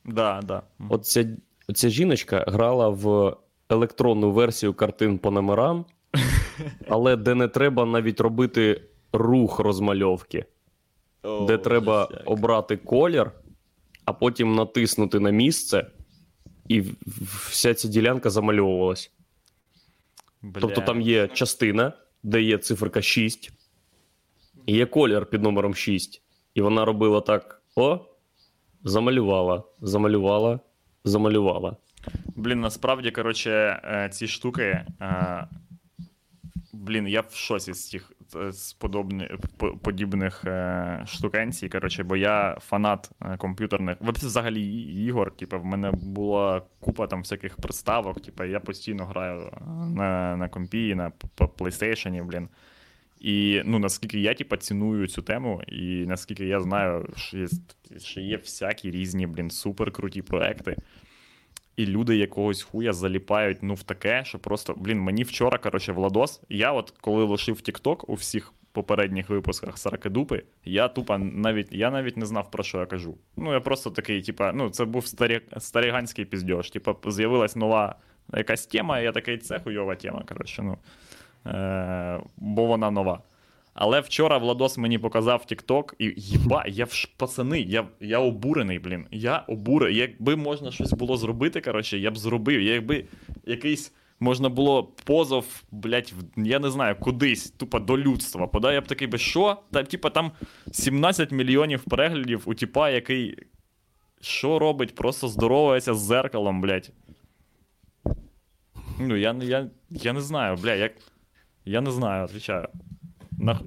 Да, да. От ця, ця жіночка грала в електронну версію картин по номерам, але де не треба навіть робити рух розмальовки, де треба обрати колір, а потім натиснути на місце, і вся ця ділянка замальовувалась. Тобто там є частина, де є циферка 6, і є колір під номером 6. І вона робила так: о, замалювала, замалювала, замалювала. Блін, насправді, коротше, е, ці штуки. Блін, я в шоці з цих е, з подобні, по- подібних е, штукенцій. Коротше, бо я фанат е, комп'ютерних, взагалі ігор. Типу, в мене була купа там всяких приставок. Типу, я постійно граю е, на, на компі, на PlayStation, блін. І ну, наскільки я типу, ціную цю тему, і наскільки я знаю, що є, що є всякі різні, блін, суперкруті проекти. І люди якогось хуя заліпають ну в таке, що просто, блін, мені вчора, коротше, Владос, я от коли лишив TikTok у всіх попередніх випусках Саракидупи, я тупо навіть я навіть не знав, про що я кажу. Ну, я просто такий, типа, ну, це був старі, старіганський піздьош. Типа, з'явилась нова якась тема, і я такий, це хуйова тема, коротше, ну. Е, бо вона нова. Але вчора Владос мені показав TikTok, і їба, я в пацани, я, я обурений, блін. Я обурений. Якби можна щось було зробити, коротше, я б зробив. Якби якийсь можна було позов, блядь, в- я не знаю, кудись, тупо до людства. Подай, я б такий би, що? Та, типа, там 17 мільйонів переглядів у типа, який. Що робить? Просто здоровається з зеркалом, блядь. Ну, я, я, я не знаю, бля, як. Я не знаю, отвечаю. Нах...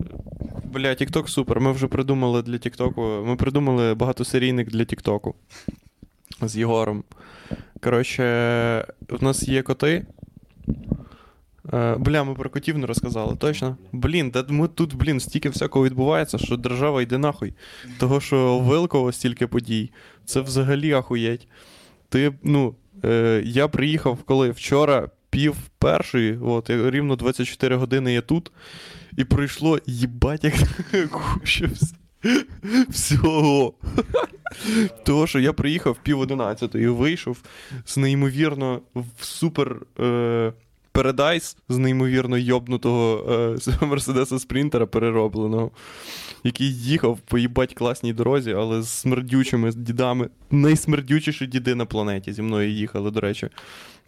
Бля, TikTok супер. Ми вже придумали для TikTok. Ми придумали багатосерійник для TikTok з Єгором. Коротше, в нас є коти. Е, Бля, ми про котів не розказали, точно? Блін, та ми тут, блін, стільки всякого відбувається, що держава йде нахуй. Того, що Вилково стільки подій, це взагалі ахуєть. Ти, ну, е, я приїхав коли вчора пів першої, от, рівно 24 години я тут, і пройшло їбать як [laughs] куча всього. Того, що я приїхав пів одинадцятої, вийшов з неймовірно в супер. Е, Передайс з неймовірно йобнутого е, [laughs] Мерседеса Спринтера переробленого, який їхав по їбать класній дорозі, але з смердючими дідами. Найсмердючіші діди на планеті зі мною їхали, до речі.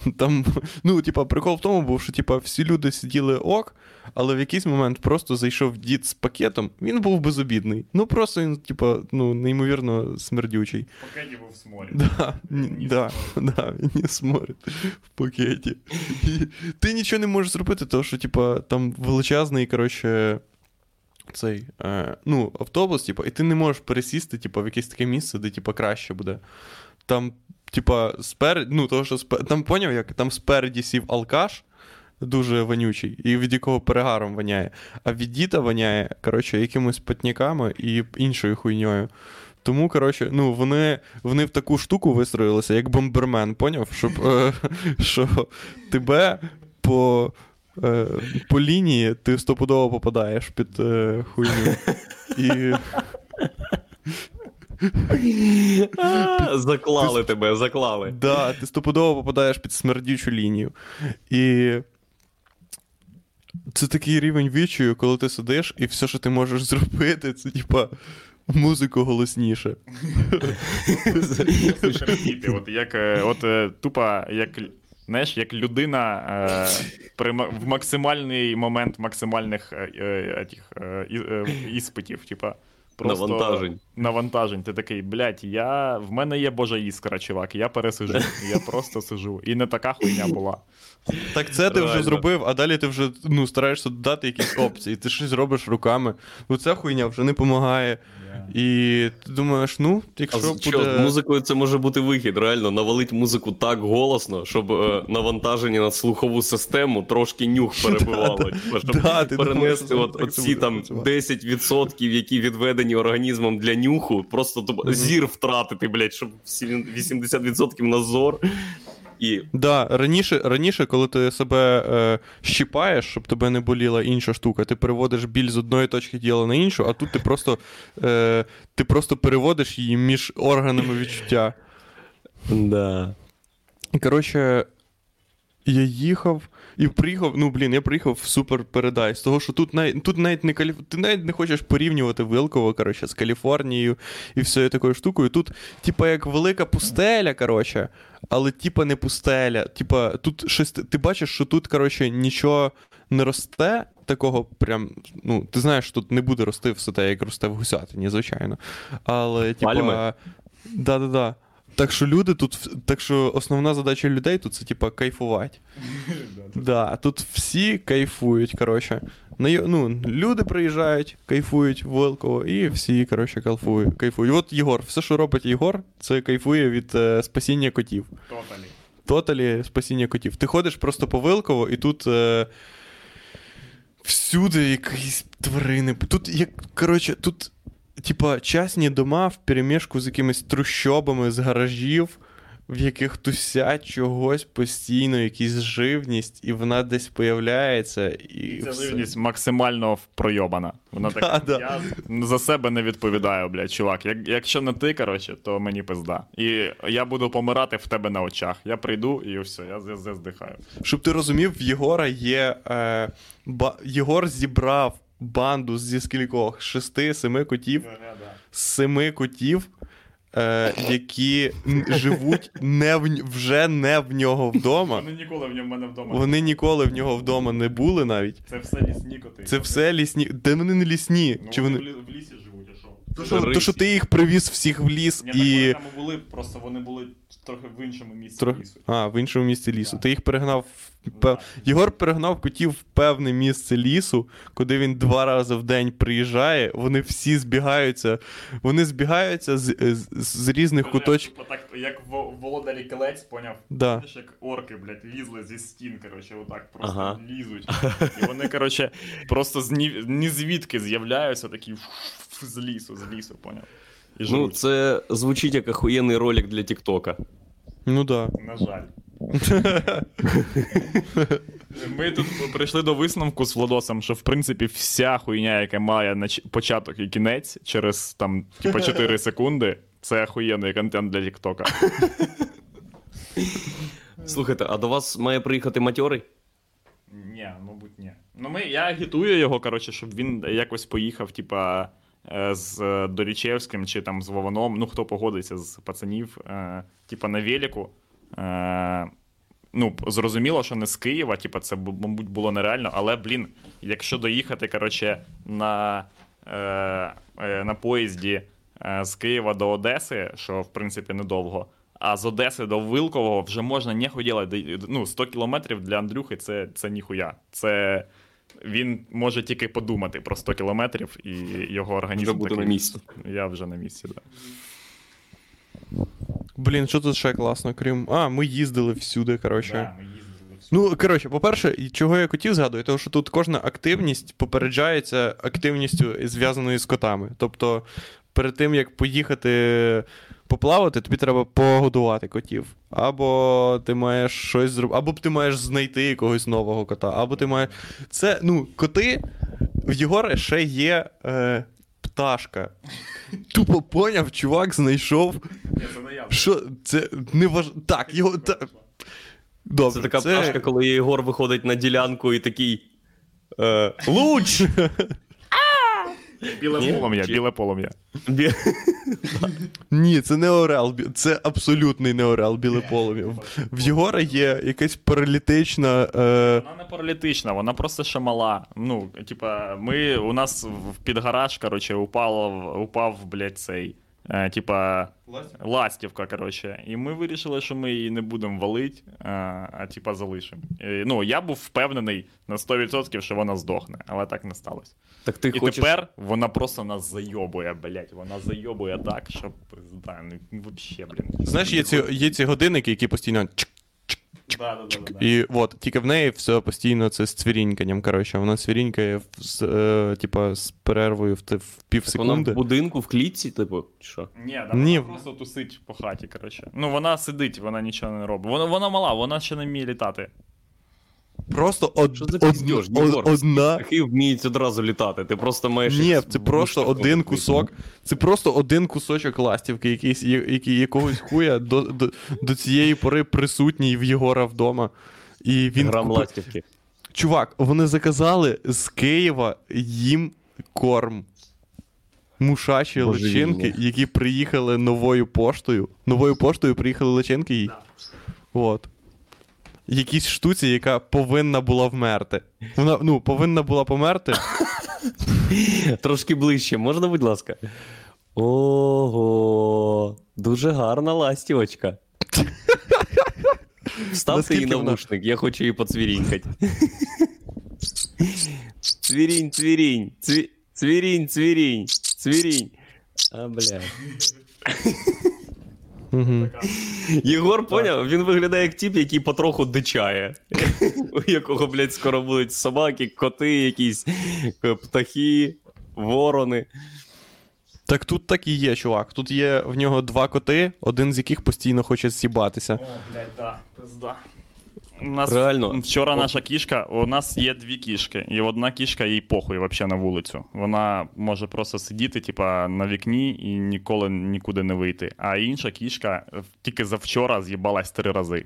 [laughs] Там, ну, типа, прикол в тому був, що типа, всі люди сиділи ок, але в якийсь момент просто зайшов дід з пакетом, він був безобідний. Ну, просто він, типа, ну, неймовірно смердючий. В пакеті був сморі. Да, ні, да, да, він не смотрить в пакеті. І ти нічого не можеш зробити, тому що, типа, там величезний, коротше, цей, е, ну, автобус, типу, і ти не можеш пересісти, типу, в якесь таке місце, де типу, краще буде. Там, типа, спер... ну, того, що спер... там поняв, як там спереді сів алкаш, дуже вонючий, і від якого перегаром воняє. А від діта воняє, коротше, якимось патняками і іншою хуйньою. Тому, коротше, ну, вони, вони в таку штуку вистроїлися, як бомбермен, поняв? Щоб, е, [laughs] що тебе по, е, по лінії ти стопудово попадаєш під е, хуйню. І [laughs] Заклали тебе, заклали. Да, ти стопудово попадаєш під смердючу лінію. І це такий рівень відчую, коли ти сидиш, і все, що ти можеш [laughs] зробити, це типа музику голосніше. [laughs] От як е, от е, тупо, як знаєш, як людина е, при, в максимальний момент максимальних е, е, е, е, іспитів, типа. Просто Навантажень. Навантажень. Ти такий, блядь, я... в мене є божа іскра, чувак, я пересижу. Я просто сижу. І не така хуйня була. Так це ти вже зробив, а далі ти вже ну, стараєшся додати якісь опції, ти щось робиш руками. Ну ця хуйня вже не допомагає. І ти думаєш, ну, якщо з- буде. з музикою це може бути вихід, реально навалить музику так голосно, щоб е, навантаження на слухову систему трошки нюх [laughs] перебивало. Типу, щоб ти перенести це оці там 10%, які відведені організмом для нюху, просто зір втратити, блядь, щоб всі 80% на зор. І Да, раніше, раніше, коли ти себе е, щіпаєш, щоб тебе не боліла інша штука, ти переводиш біль з одної точки тіла на іншу, а тут ти просто, е, ти просто переводиш її між органами відчуття. да. Коротше, я їхав і приїхав. Ну, блін, я приїхав в супер передайс. Того, що тут навіть, тут навіть не Каліф... ти навіть не хочеш порівнювати Вилково, коротше, з Каліфорнією і всією такою штукою. Тут, типа, як велика пустеля, коротше, але типа не пустеля. Типа, тут щось. Ти бачиш, що тут, коротше, нічого не росте. Такого прям, ну, ти знаєш, тут не буде рости все те, як росте в гусятині, звичайно. Але, типа. Да-да-да. Так що люди тут, так що основна задача людей тут це типа кайфувати. [laughs] Да, тут всі кайфують, коротше. Ну, люди приїжджають, кайфують в Волково, і всі, коротше, кайфують. кайфують. От Єгор, все, що робить Єгор, це кайфує від е, спасіння котів. Тоталі. Тоталі спасіння котів. Ти ходиш просто по Вилково, і тут. Е, всюди якісь тварини. Тут, як, коротше, тут, типа, частні дома в перемішку з якимись трущобами з гаражів, в яких тусять чогось постійно, якась живність, і вона десь появляється. І Ця все. живність максимально пройобана. Вона Да, так. да. Я за себе не відповідаю, блядь, чувак. Як, якщо не ти, коротше, то мені пизда. І я буду помирати в тебе на очах. Я прийду і все, я, я, я здихаю. Щоб ти розумів, в Єгора є. Е, ба... Єгор зібрав банду зі скількох? Шести, семи котів. семи котів, е, які живуть не в, вже не в нього вдома. Вони ніколи в ньому в мене вдома. Вони ніколи в нього вдома не були навіть. Це все лісні коти. Це все лісні. Де вони не лісні? Ну, Чи вони в лісі живуть, а що? То, що, то, що ти їх привіз всіх в ліс Ні, так і. вони там були, просто вони були трохи в іншому місці Трохи... лісу. А, в іншому місці лісу. Да. Ти їх перегнав. Єгор перегнав котів в певне місце лісу, куди він два рази в день приїжджає. Вони всі збігаються. Вони збігаються з, з, з різних куточків. Так, як володарі келець, поняв? Да. Знаєш, як орки, блядь, лізли зі стін, коротше, отак просто Ага. лізуть. [laughs] І вони, коротше, просто з ні, ні звідки з'являються такі з лісу, з лісу, поняв? І Ну, це звучить як охуєнний ролик для Тіктока. Ну так. Да. На жаль. [laughs] Ми тут прийшли до висновку з Владосом, що в принципі вся хуйня, яка має початок і кінець через там, типу, 4 [laughs] секунди, це охуєнний контент для Тіктока. [laughs] Слухайте, а до вас має приїхати матьорий? Ні, мабуть, ні. Ну, ми, я агітую його, коротше, щоб він якось поїхав, типа, е, з Дорічевським чи там з Вованом, ну хто погодиться з пацанів, е, типа на велику. Е, ну, зрозуміло, що не з Києва, типа, це, мабуть, було нереально, але, блін, якщо доїхати, коротше, на, е, е, на поїзді е, з Києва до Одеси, що, в принципі, недовго, а з Одеси до Вилкового вже можна ніхуй ділати. Ну, 100 кілометрів для Андрюхи це, це ніхуя. Це він може тільки подумати про 100 кілометрів, і його організм Вже буде такий, на місці. Я вже на місці, так. Да. Блін, що тут ще класно, крім. А, ми їздили всюди, коротше. Да, ми їздили всюди. Ну, коротше, по-перше, чого я хотів згадувати, тому що тут кожна активність попереджається активністю, зв'язаною з котами. Тобто, перед тим як поїхати поплавати, тобі треба погодувати котів. Або ти маєш щось зробити, або ти маєш знайти якогось нового кота, або ти маєш. Це, ну, коти в Єгора ще є е, пташка. [laughs] Тупо поняв, чувак знайшов. Це. Що це не важ... Так, його. Та... Добре, Це така пташка, коли Єгор виходить на ділянку і такий. Е, Луч! [laughs] Біле полум'я, біле полум'я. Ні, це не орел, це абсолютний не орел, біле полум'я. В- В Єгора є якась паралітична. Е... Вона не паралітична, вона просто ще мала. Ну, типа, ми, у нас під гараж, коротше, упало, упав, блядь, цей. Е, типа, ластівка, коротше. І ми вирішили, що ми її не будемо валити, а, а типа залишимо. Е, Ну, я був впевнений на 100%, що вона здохне, але так не сталося. Так ти І хочеш. тепер вона просто нас зайобує, блять. Вона зайобує так, що да, ну вообще, блін. Знаєш, є ці, є ці годинники, які постійно. чик, Да, да, да, да. І от, тільки в неї все постійно це з цвіріньканням. Коротше, вона цвірінькає з, е, типа, з перервою в, в пів Так вона в будинку, в клітці, типу, чи що? Ні, да, Ні. вона просто тусить по хаті, коротше. Ну, вона сидить, вона нічого не робить. Вона, вона мала, вона ще не вміє літати. Просто од, Що за од, піздьош, од- Єгор? одна. Птахи вміють одразу літати. Ти просто маєш. Ні, їх це просто один кусок. Це просто один кусочок ластівки, якийсь, я- який якогось хуя до, до, до цієї пори присутній в Єгора вдома. І він Грам купи- ластівки. Чувак, вони заказали з Києва їм корм. Мушачі Божевільні. личинки, які приїхали новою поштою. Новою поштою приїхали личинки їй. От. Якійсь штуці, яка повинна була вмерти. Вона ну, повинна була померти. [laughs] Трошки ближче, можна, будь ласка? Ого, дуже гарна ластівочка. [laughs] Вставте її навушник, я хочу її поцвірінькати. Цвірінь, цвірінь, цві... цвірінь, цвірінь, цвірінь. А, бля. Угу. Єгор поняв, він виглядає як тип, який потроху дичає. [laughs] У якого, блядь, скоро будуть собаки, коти, якісь птахи, ворони. Так тут так і є, чувак. Тут є в нього два коти, один з яких постійно хоче з'їбатися. О, блядь, да, пизда. У нас Реально. вчора наша кішка, у нас є дві кішки, і одна кішка їй похуй вообще на вулицю. Вона може просто сидіти, типа, на вікні і ніколи нікуди не вийти. А інша кішка е, тільки завчора з'їбалась три рази.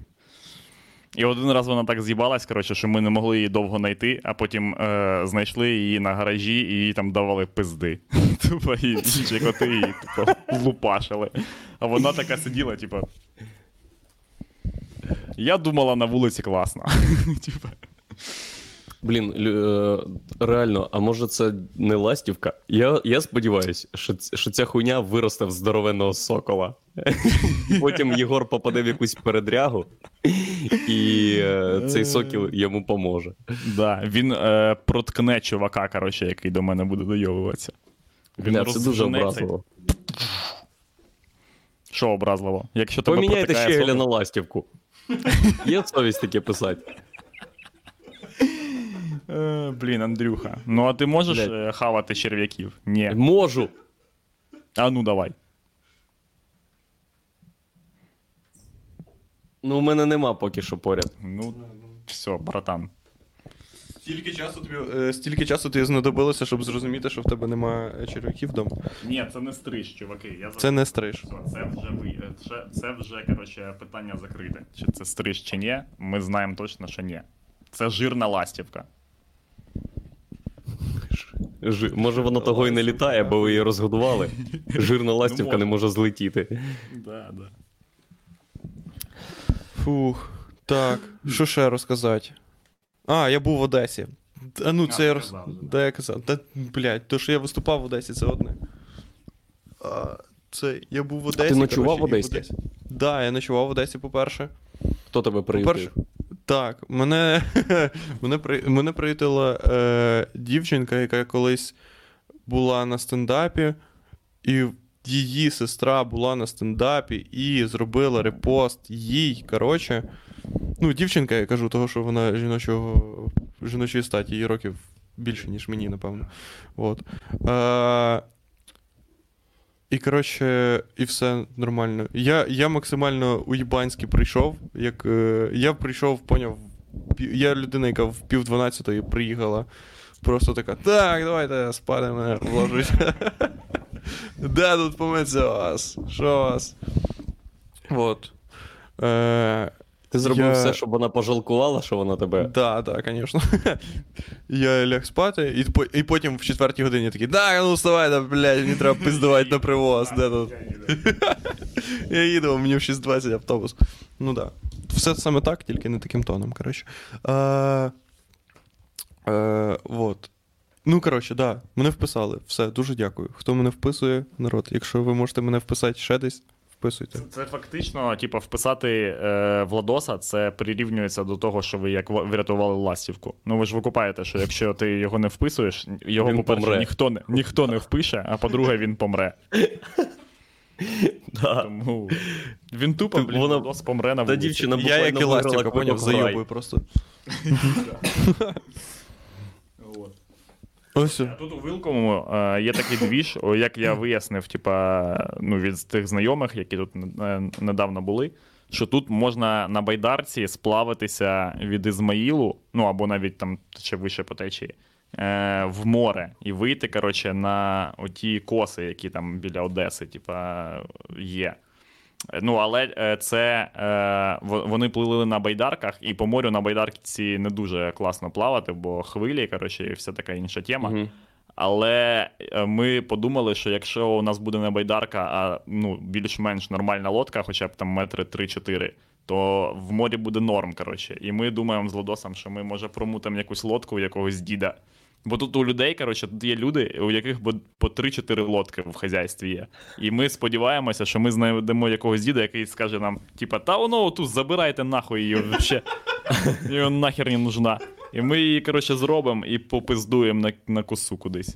І один раз вона так з'їбалась, коротше, що ми не могли її довго знайти, а потім е, знайшли її на гаражі і їй там давали пизди. [laughs] Тупо і інші коти її тупо лупашили. А вона така сиділа, типу. Я думала на вулиці класно. [laughs] Блін, е, реально, а може це не ластівка? Я, я сподіваюся, що, що ця хуйня виросте в здоровенного сокола. [laughs] Потім Єгор попаде в якусь передрягу, і е, цей сокіл йому поможе. Да, він е, проткне чувака, коротше, який до мене буде дойовуватися. Він Бля, це дуже образливо. Що образливо? Якщо Поміняйте щегеля на ластівку. [laughs] Є совість таке писати. Е, блін, Андрюха. Ну а ти можеш Блядь. е, хавати черв'яків? Ні. Можу. А ну давай. Ну, у мене нема поки що поряд. Ну, все, братан. Стільки часу тобі, е, стільки часу тобі знадобилося, щоб зрозуміти, що в тебе немає черв'яків вдома. Ні, це не стриж, чуваки. Я Це не стриж. Все, Це вже ви це, це вже коротше питання закрите. Чи це стриж, чи ні? Ми знаємо точно, що ні. Це жирна ластівка. Жи... Може, воно того і не літає, бо ви її розгодували. Жирна ластівка не може злетіти. Да, да. Фух. Так, що ще розказати? А, я був в Одесі. А ну, це ти я роз... казав Да, я казав. Та, блядь, то, що я виступав в Одесі, це одне. А, це, я був в Одесі. ночував коротше, в і Одесі? Так, да, я ночував в Одесі, по-перше. Хто тебе По-перше, приютив? Так, мене, [laughs] мене, при- мене приїтила е, дівчинка, яка колись була на стендапі, і її сестра була на стендапі і зробила репост їй. Коротше, ну, дівчинка, я кажу, того, що вона жіночого, жіночої статі, їй років більше, ніж мені, напевно. От. Е, і коротше, і все нормально. Я, я максимально уїбанськи прийшов. Як, е, я прийшов, поняв. Я людина, яка в пів дванадцятої приїхала. Просто така, так, давайте спати мене вложить. Де тут помиться вас? Що вас? От. Е, Ти зробив Я- все, щоб вона пожалкувала, що вона тебе. Да, да, звісно. [laughs] Я ляг спати, і, і потім в четвертій годині такий, да, ну вставай, да, блядь, мені треба пиздувати на привоз. Де тут? [laughs] Я їду, мені в 6.20 автобус. Ну да. Все саме так, тільки не таким тоном, коротше. Е, е, вот. Ну, коротше, да, мене вписали. Все, дуже дякую. Хто мене вписує, народ, якщо ви можете мене вписати ще десь, вписуйте. Це, це фактично, типу, вписати е, Владоса, це прирівнюється до того, що ви як врятували ластівку. Ну ви ж викупаєте, що якщо ти його не вписуєш, його, Він по-перше, помре. ніхто не, ніхто не впише, а по-друге, він помре. Да. Тому він тупо, блін, вона- Владос помре на Та вулиці. дівчина Я буквально як і виграла ластівка, квиток поняв, в рай. зайобую просто. [laughs] [laughs] Ось. Тут у Вилковому е, є такий двіж, як я вияснив, типа, ну, від тих знайомих, які тут е, недавно були, що тут можна на байдарці сплавитися від Ізмаїлу, ну або навіть там ще вище по течії, е, в море і вийти, коротше, на оті коси, які там біля Одеси, типа, є. Ну, але е, це е, вони плили на байдарках, і по морю на байдарці не дуже класно плавати, бо хвилі, коротше, і вся така інша тема. Мгм. Але е, ми подумали, що якщо у нас буде не байдарка, а ну, більш-менш нормальна лодка, хоча б там метри 3-4, то в морі буде норм. коротше. І ми думаємо з Лодосом, що ми може промутимо якусь лодку у якогось діда. Бо тут у людей, коротше, тут є люди, у яких по 3-4 лодки в хазяйстві є. І ми сподіваємося, що ми знайдемо якогось діда, який скаже нам: типа, та воно тут забирайте нахуй її вообще. [laughs] Її нахер не нужна. І ми її, коротше, зробимо і попиздуємо на, на косу кудись.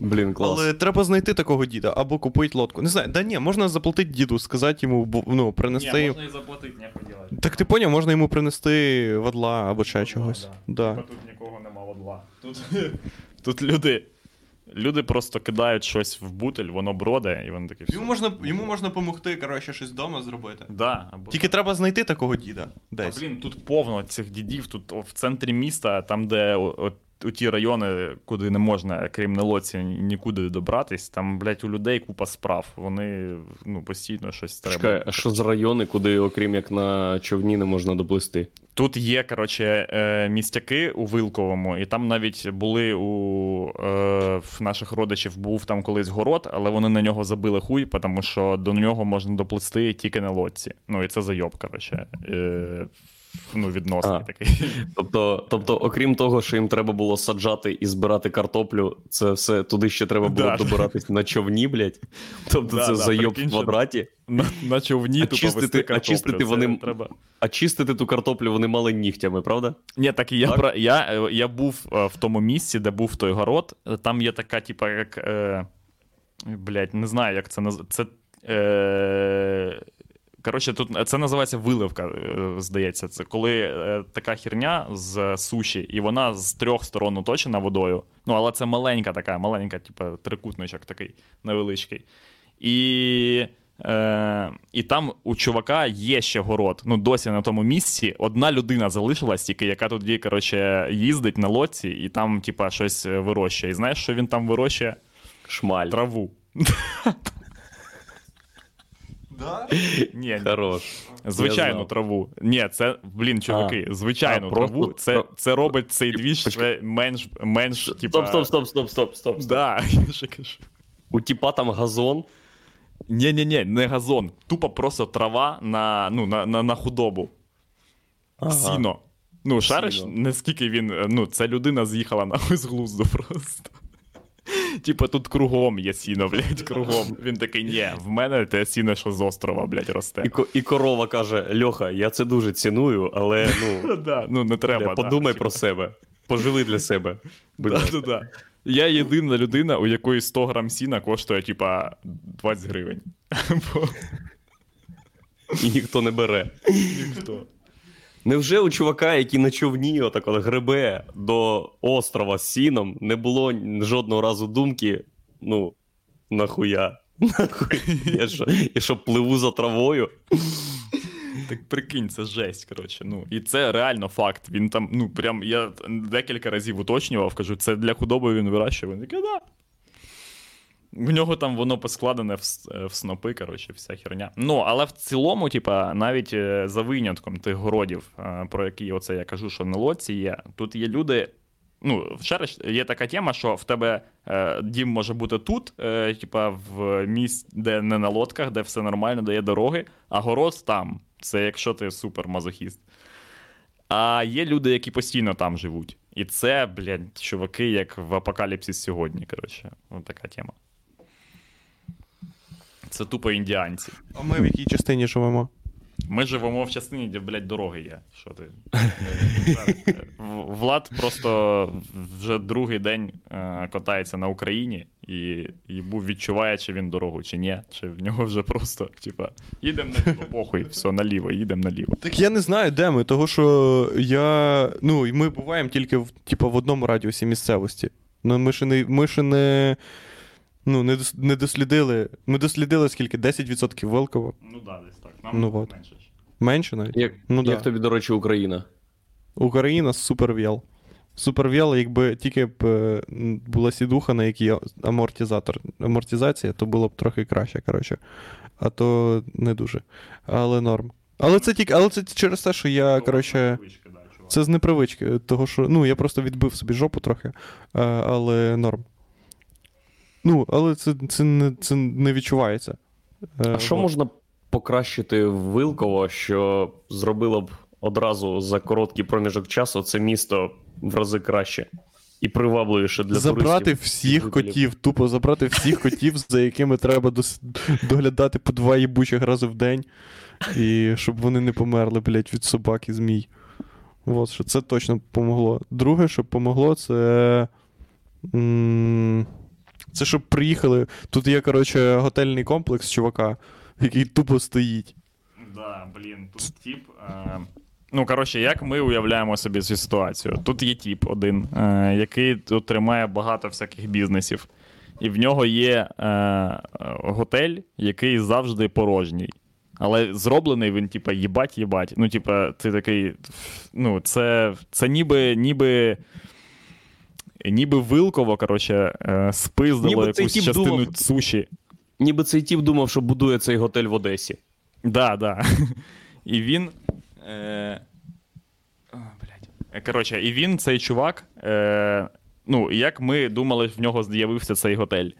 Блін, клас. Але треба знайти такого діда або купити лодку. Не знаю, да ні, можна заплатити діду, сказати йому, бо- ну, принести. Ні, можна і заплатити, ніхуй ділати. Так ти поняв, можна йому принести вадла або ще чогось. Да. Типа тут нікого нема одла. Тут, [laughs] тут люди. Люди просто кидають щось в бутель, воно броде, і вони такі все. Йому можна, йому можна допомогти, коротше, щось вдома зробити. Да, або... Тільки треба знайти такого діда. десь. А, блін, тут повно цих дідів, тут о, в центрі міста, там, де о, о, у ті райони, куди не можна, крім Нелоці, нікуди добратись, там, блядь, у людей купа справ. Вони ну, постійно щось треба. Чекай, а що з райони, куди, окрім як на човні, не можна доплисти? Тут є, коротше, е, містяки у Вилковому, і там навіть були у е, в наших родичів був там колись город, але вони на нього забили хуй, тому що до нього можна доплисти тільки на лодці. Ну і це зайоб, коротше. Е, ну, відносний А. такий. [laughs] Тобто, тобто, окрім того, що їм треба було саджати і збирати картоплю, це все туди ще треба було Да. добиратись на човні, блядь. Тобто Да, це да, зайоб в квадраті. На, на човні А тупо чистити- вести а картоплю. чистити вони- треба. А чистити ту картоплю вони мали нігтями, правда? Ні, так і я, Так? Я, е, я був е, в тому місці, де був той город. Там є така, типа, як. Е, блядь, не знаю, як це називається. Це. Е, коротше, тут це називається виливка, е, здається. Це коли е, така херня з суші, і вона з трьох сторон оточена водою. Ну, але це маленька така, маленька, типа, трикутничок такий невеличкий. І. Е, і там у чувака є ще город. Ну, досі на тому місці одна людина залишилась, тільки яка тоді, коротше, їздить на лодці і там, типа, щось е, вирощує. І знаєш, що він там вирощує? Шмаль. Траву. [laughs] Да? Ні. Хорош. Звичайну знав. траву. Ні, це, блін, чуваки, звичайну а, просто- траву. Це, це робить цей двіж це менш, менш, типа... Стоп, стоп, стоп, стоп, стоп, стоп. стоп. Да, я ще кажу. У тіпа там газон. Ні, ні, ні, не газон. Тупо просто трава на, ну, на, на, на худобу. Ага. Сіно. Ну, шариш, наскільки він. е, Ну, ця людина з'їхала нахуй з глузду [laughs] просто. Типа тут кругом є сіно, блядь, кругом. Він такий, ні, в мене те сіно, що з острова, блядь, росте. І, і корова каже: Льоха, я це дуже ціную, але ну, [laughs] Да, ну не треба. бля, подумай про себе. Поживи для себе. Да-да-да. Я єдина людина, у якої 100 грам сіна коштує, типа, 20 гривень. І ніхто не бере. ніхто. Невже у чувака, який на човні отак от гребе до острова з сіном, не було жодного разу думки, ну, нахуя? Нахуй? Я що, я що пливу за травою? Так прикинь, це жесть, коротше. Ну, і це реально факт. Він там, ну, прям я декілька разів уточнював, кажу, це для худоби він вирощує. Він такий, да. В нього там воно поскладене в, в снопи, коротше, вся херня. Ну, але в цілому, типа, навіть е, за винятком тих городів, е, про які оце я кажу, що на лодці є, тут є люди. Ну, ще раз, є така тема, що в тебе е, дім може бути тут, е, типа в місць, де не на лодках, де все нормально, де є дороги, а город там. Це якщо ти супер мазохіст. А є люди, які постійно там живуть. І це, блядь, чуваки, як в апокаліпсис сьогодні. Коротше, така тема. Це тупо індіанці. А ми в якій частині живемо? Ми живемо в частині, де, блядь, дороги є. Що ти? [laughs] Влад просто вже другий день е, катається на Україні і, був відчуває, чи він дорогу, чи ні. Чи в нього вже просто, типа, їдемо наліво, похуй, все, наліво, їдемо наліво. Так я не знаю, де ми, того що я. Ну, ми буваємо тільки в, типу, в одному радіусі місцевості. Ну, ми ще не. Ми ще не ну, не, дос- не дослідили. Ми дослідили скільки? 10% Велково. Ну да, десь так. Нам Ну, от. менше. ж. Менше навіть. Як, Ну, як да. тобі, до речі, Україна? Україна суперв'ял. Суперв'ял, якби тільки б е, м, була сідуха, на якій амортизатор, амортизація, то було б трохи краще, коротше. А то не дуже. Але норм. Але це тільки, але це через те, що я, коротше. Да, чувак. Це з непривички, того що ну, я просто відбив собі жопу трохи, а, але норм. Ну, але це, це, не, це не відчувається. Е, А що можна покращити в Вилково, що зробило б одразу за короткий проміжок часу це місто в рази краще і привабливіше для забрати туристів? всіх жителів. котів, тупо забрати всіх котів, за якими треба дос... доглядати по два їбучих рази в день, і щоб вони не померли, блядь, від собак і змій. От, що це точно помогло. Друге, що помогло, це. м, Це щоб приїхали. Тут є, коротше, готельний комплекс чувака, який тупо стоїть. Да, блін, тут тип. Е... Ну, коротше, як ми уявляємо собі цю ситуацію? Тут є тип один, е, який тут тримає багато всяких бізнесів. І в нього є е, готель, який завжди порожній. Але зроблений він, типа, їбать, їбать. Ну, типа, ти такий. Ну, це, це ніби, ніби. Ніби Вилково, коротше, е, спиздило Ніби якусь частину думав- суші. Ніби цей тіп думав, що будує цей готель в Одесі. Да, да. [laughs] І він. Е... О, блядь. Е, Коротше, і він, цей чувак. Е... Ну, як ми думали, в нього з'явився цей готель.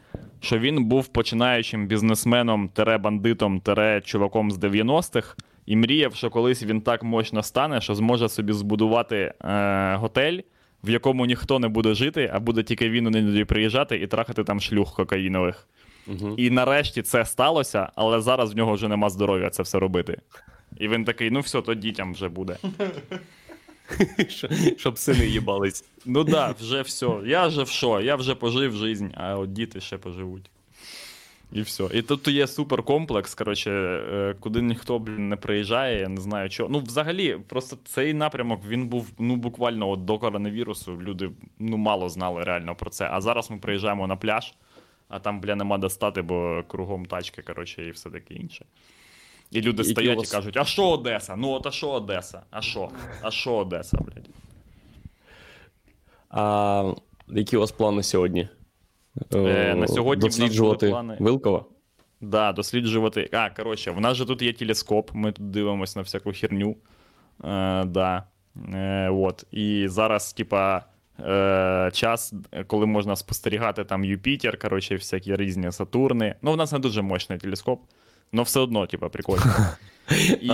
Що він був починаючим бізнесменом, тере бандитом, тере чуваком з 90-х, і мріяв, що колись він так мощно стане, що зможе собі збудувати е... готель, в якому ніхто не буде жити, а буде тільки він іноді приїжджати і трахати там шлюх кокаїнових. Угу. І нарешті це сталося, але зараз в нього вже нема здоров'я це все робити. І він такий: ну все, то дітям вже буде. [laughs] Щоб сини їбались. Ну да, вже все. Я вже в що? Я вже пожив жизнь, а от діти ще поживуть. І все. І тут є суперкомплекс, коротше, е, куди ніхто блін, не приїжджає, я не знаю чого. Ну, взагалі, просто цей напрямок він був ну, буквально от до коронавірусу. Люди ну, мало знали реально про це. А зараз ми приїжджаємо на пляж, а там, бля, нема де стати, бо кругом тачки, коротше, і все таке інше. І люди Які стоять вас- і кажуть: а що Одеса? Ну, от а що Одеса? А що? А що Одеса, блядь? А які у вас плани сьогодні? Е, на сьогодні досліджувати плани. Вилково? Да, досліджувати. А, коротше, в нас же тут є телескоп, ми тут дивимося на всяку херню. Е, да. е, от. І зараз, типа, е, час, коли можна спостерігати там Юпітер, коротше, всякі різні Сатурни. Ну, в нас не дуже мощний телескоп, але все одно, типа, прикольно. [laughs] І...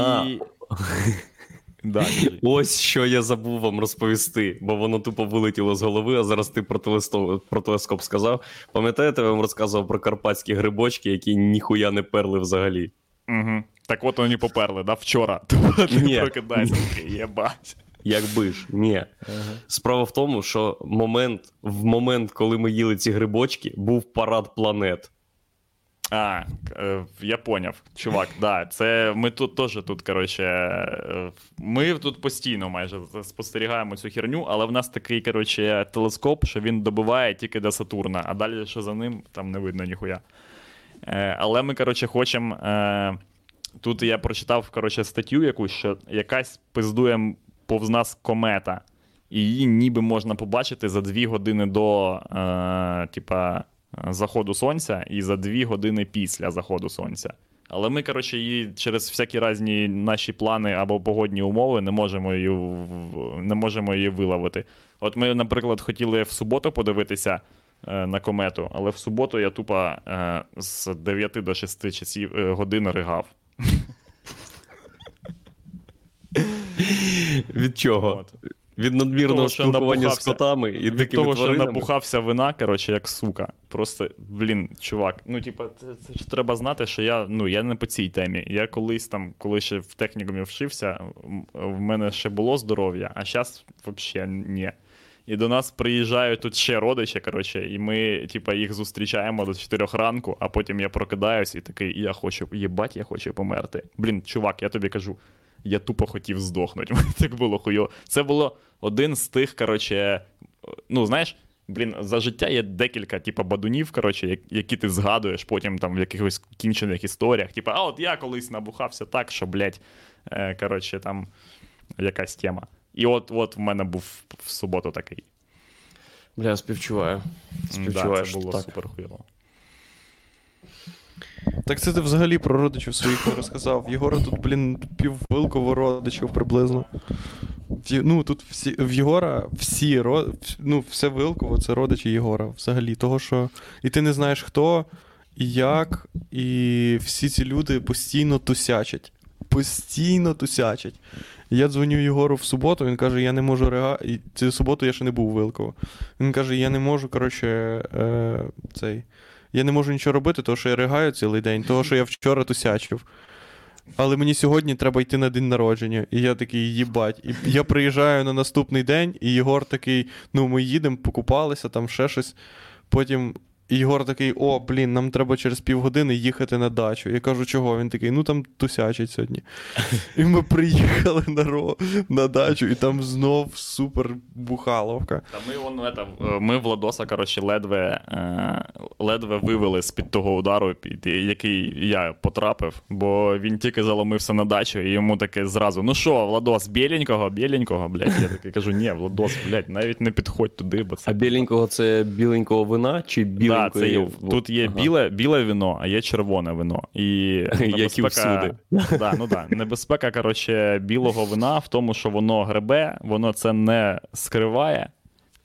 Да. [laughs] Ось що я забув вам розповісти, бо воно тупо вилетіло з голови, а зараз ти про, телесто- про телескоп сказав. Пам'ятаєте, я вам розказував про карпатські грибочки, які ніхуя не перли взагалі. Угу. Так от вони поперли, да, вчора. [laughs] Ти Ні. єбать. Якби ж, ні. Справа в тому, що момент, в момент, коли ми їли ці грибочки, був парад планет. А, е, я поняв, чувак, да, це ми тут теж тут, коротше, е, ми тут постійно майже спостерігаємо цю херню, але в нас такий, коротше, телескоп, що він добиває тільки до Сатурна, а далі що за ним, там не видно ніхуя. Е, але ми, коротше, хочемо. Тут я прочитав, коротше, статтю якусь, що якась пиздує повз нас комета, і її ніби можна побачити за дві години до, типа, заходу сонця і за дві години після заходу сонця. Але ми, коротше, її через всякі різні наші плани або погодні умови не можемо її, не можемо її виловити. От ми, наприклад, хотіли в суботу подивитися е, на комету, але в суботу я тупо е, з 9 до 6 часів е, годин ригав. Від чого? От. Від надмірного спілкування з котами і Від дикими того, що тваринами. набухався вина, коротше, як сука. Просто, блін, чувак. Ну, типа, це, це ж треба знати, що я ну, я не по цій темі. Я колись там, коли ще в технікумі вшився, м- в мене ще було здоров'я, а зараз взагалі ні. І до нас приїжджають тут ще родичі, коротше, і ми, типа, їх зустрічаємо до 4 ранку, а потім я прокидаюсь і такий, я хочу, їбать, я хочу померти. Блін, чувак, я тобі кажу, я тупо хотів здохнути. [laughs] Так було хуйово. Це було один з тих, коротше, ну, знаєш, блін, за життя є декілька, типу, бадунів, коротше, як- які ти згадуєш потім там в якихось кінчених історіях. Типу, а от я колись набухався так, що, блядь, е, коротше, там якась тема. І от, от в мене був в суботу такий. Бля, співчуваю. Да, Співчуваю, це було так. супер хуйово. Так це ти взагалі про родичів своїх не розказав. В Єгора тут, блін, піввилково родичів приблизно. Ну, тут всі, в Єгора всі ну, все Вилково це родичі Єгора взагалі. Того, що і ти не знаєш хто і як, і всі ці люди постійно тусячать. Постійно тусячать. Я дзвоню Єгору в суботу, він каже, я не можу рега... Цю суботу я ще не був у Вилково. Він каже, я не можу, коротше, е, цей. Я не можу нічого робити, тому що я ригаю цілий день, того, що я вчора тусячив. Але мені сьогодні треба йти на день народження. І я такий, їбать. І я приїжджаю на наступний день, і Єгор такий: ну, ми їдемо, покупалися, там ще щось. Потім і Єгор такий: о, блін, нам треба через півгодини їхати на дачу. Я кажу, чого? Він такий, ну там тусячить сьогодні. [laughs] І ми приїхали на, ро... на дачу, і там знов супер бухаловка. Та ми вон, это, е, ми Владоса, коротше, ледве, е, ледве вивели з-під того удару, під який я потрапив, бо він тільки заломився на дачу, і йому таке зразу: ну що, Владос, біленького, біленького, блядь. Я такий кажу, ні, Владос, блядь, навіть не підходь туди, бо це. А біленького це біленького вина чи Да, це є, тут є Ага. біле, біле вино, а є червоне вино. І [laughs] Як і небезпека- [laughs] Да, ну да. Небезпека, коротше, білого вина в тому, що воно гребе, воно це не скриває.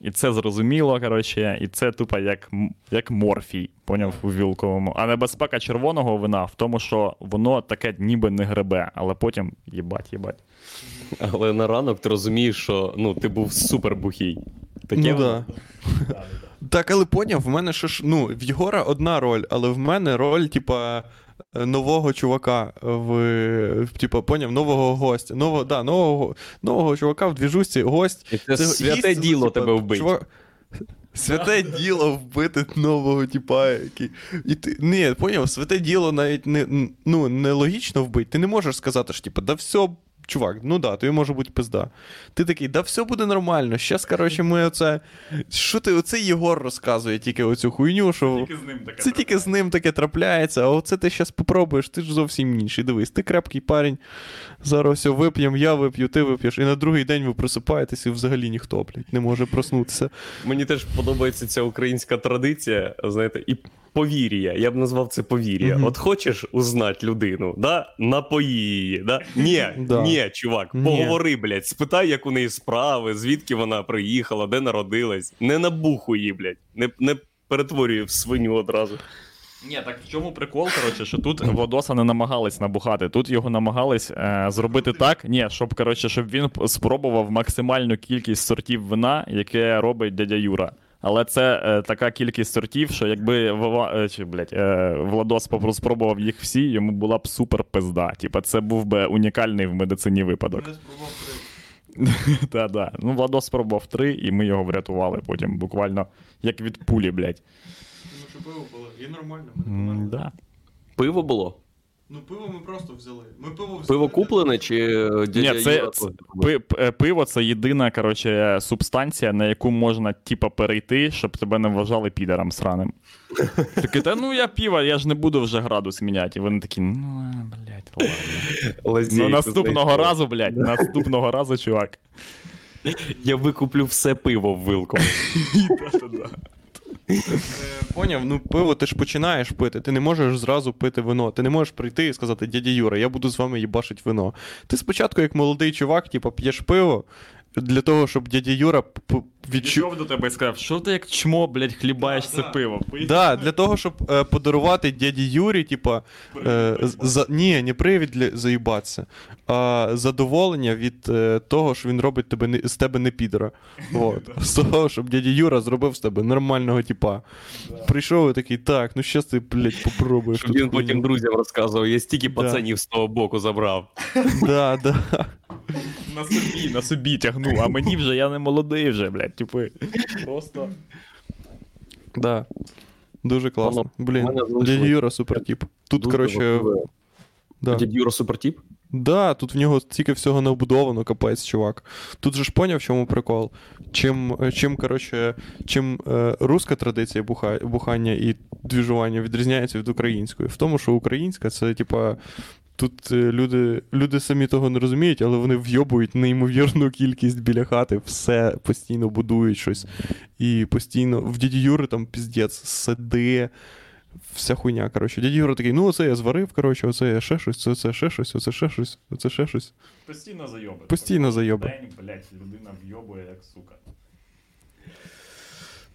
І це зрозуміло, коротше, і це тупо як, як морфій, поняв у вілковому. А небезпека червоного вина в тому, що воно таке ніби не гребе, але потім їбать, їбать. Але на ранок ти розумієш, що ну, ти був супер бухий. Таке ну, да. [laughs] Так, але поняв, в мене ще ж, ну, в Єгора одна роль, але в мене роль, типа, е, нового чувака в, типа, поняв, нового гостя. Нового, да, нового, нового чувака в двіжусці, гость. І це святе гість, діло типа, тебе вбить. чувак- Святе діло вбити нового, типа, який. І ти, ні, поняв, святе діло навіть не, ну, нелогічно вбити. Ти не можеш сказати, що, типа, да все, чувак, ну да, тобі може бути пизда. Ти такий, да все буде нормально. Щас, коротше, ми оце. Що ти, оце Єгор розказує тільки оцю хуйню, що. з ним таке. Це тільки з ним таке трапляється, а оце ти зараз попробуєш, ти ж зовсім інший. Дивись, ти крепкий парень. Зараз все вип'ємо, я вип'ю, ти вип'єш, і на другий день ви просипаєтесь, і взагалі ніхто, блядь, не може проснутися. Мені теж подобається ця українська традиція, знаєте, і повір'я. Я б назвав це повір'я. Мгм. От хочеш узнати людину, да? напої її. Да? Ні, [laughs] Да. ні, чувак, Ні. поговори, блядь, спитай, як у неї справи, звідки вона приїхала, де народилась. Не набухуй її, блядь, не, не перетворюй в свиню одразу. Ні, так в чому прикол, коротше, що тут Владоса не намагались набухати. Тут його намагались е, зробити так, ні, щоб, коротше, щоб він спробував максимальну кількість сортів вина, яке робить дядя Юра. Але це е, така кількість сортів, що якби Вова, е, чи, блядь, е, Владос спробував їх всі, йому була б супер пизда. Типа, це був би унікальний в медицині випадок. [laughs] Та, да. Ну, Владос спробував три, і ми його врятували потім, буквально як від пулі, блядь. Ну, що пиво було, і нормально. М, Да. Пиво було? Ну, пиво ми просто взяли. Ми пиво взяли. Пиво куплене чи е, дядя Ні, це, Юра це пи- пиво це єдина коротше, субстанція, на яку можна типа перейти, щоб тебе не вважали підером сраним. [laughs] Такий, та ну я піва, я ж не буду вже градус міняти. І вони такі, ну блядь, ладно. Ну наступного разу, блядь, наступного разу, чувак. Я викуплю все пиво в вилку. [laughs] Е, Поняв, ну пиво ти ж починаєш пити. Ти не можеш зразу пити вино. Ти не можеш прийти і сказати, дядя Юра, я буду з вами їбашить вино. Ти спочатку, як молодий чувак, типу, п'єш пиво для того, щоб дядя Юра відчув. До тебе і сказав, що ти як чмо, блядь, хлібаєш це пиво. Да, для того, щоб е, подарувати дяді Юрі, типа, е, за, ні, не привід для заїбатися, а задоволення від е, того, що він робить тебе не, з тебе не підера. [laughs] От. З того, щоб дядя Юра зробив з тебе нормального типа. Прийшов і такий, так, ну щас ти, блядь, попробуєш. Щоб тут він потім хуйню». друзям розказував, я стільки Да. пацанів з того боку забрав. [laughs] Да, да. На собі, на собі тягну, а мені вже я не молодий вже, блядь, типи. Просто. Да. Дуже класно. Воно- Блін, мене залишилось- дядя Юра супер тип. Тут, Дуже коротше, важливе. да. Дядя Юра супертіп? Да, тут в нього стільки всього не обудовано, капець, чувак. Тут же ж поняв, в чому прикол. Чим, е, чим коротше, чим е, руська традиція буха, бухання і двіжування відрізняється від української. В тому, що українська це, типа. Тут е, люди, люди самі того не розуміють, але вони вйобують неймовірну кількість біля хати, все постійно будують щось. І постійно в дяді Юри там піздець, сади, вся хуйня. Коротше, дядя Юра такий, ну оце я зварив, коротше, оце я ще щось, оце ще щось, оце ще щось, оце ще щось. Постійно зайоби. Постійно зайоби. День, блядь, людина вйобує, як сука.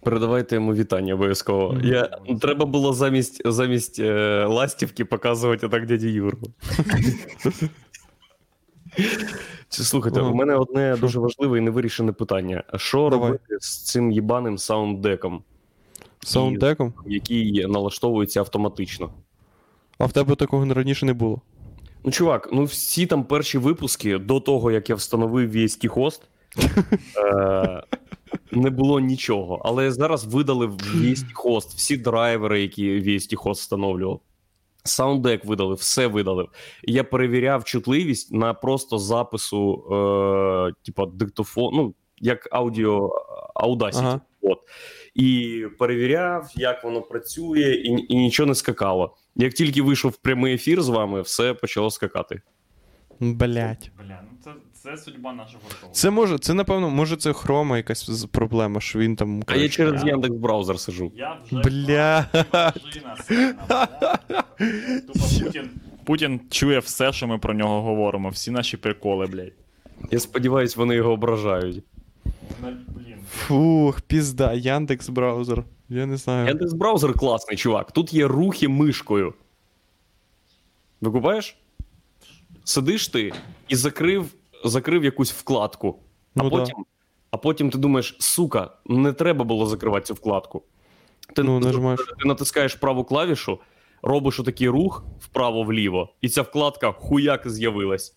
Передавайте йому вітання обов'язково. Я... Треба було замість, замість е, ластівки показувати так дяді Юру. Слухайте, у мене одне дуже важливе і невирішене питання. А Що Давай. робити з цим їбаним саунддеком, Sound Deck ом? який налаштовується автоматично? А в тебе такого раніше не було. Ну, чувак, ну всі там перші випуски до того, як я встановив VST host, [laughs] е, не було нічого. Але зараз видали в VST host всі драйвери, які VST host встановлював. Sound Deck видалив, все видалив. Я перевіряв чутливість на просто запису, е, типа диктофон, ну, як аудіо Audacity. Ага. От. І перевіряв, як воно працює, і, і нічого не скакало. Як тільки вийшов в прямий ефір з вами, все почало скакати. Блять. Бля, ну це, це судьба нашого шоу. Це може, це напевно, може це хрома якась з- проблема, що він там. А я коротше, через Яндекс браузер сижу. Я вже Бля. Тупо Путін, Путін чує все, що ми про нього говоримо, всі наші приколи, блядь. Я сподіваюся, вони його ображають. Блін. Фух, пізда, Яндекс браузер. Я не знаю. Яндекс браузер класний, чувак. Тут є рухи мишкою. Викупаєш? Сидиш ти і закрив, закрив якусь вкладку. А Ну да. потім, а потім ти думаєш, сука, не треба було закривати цю вкладку. Ти, Ну, ти- нажимаєш. ти натискаєш праву клавішу, робиш отакий рух вправо-вліво, і ця вкладка хуяк з'явилась.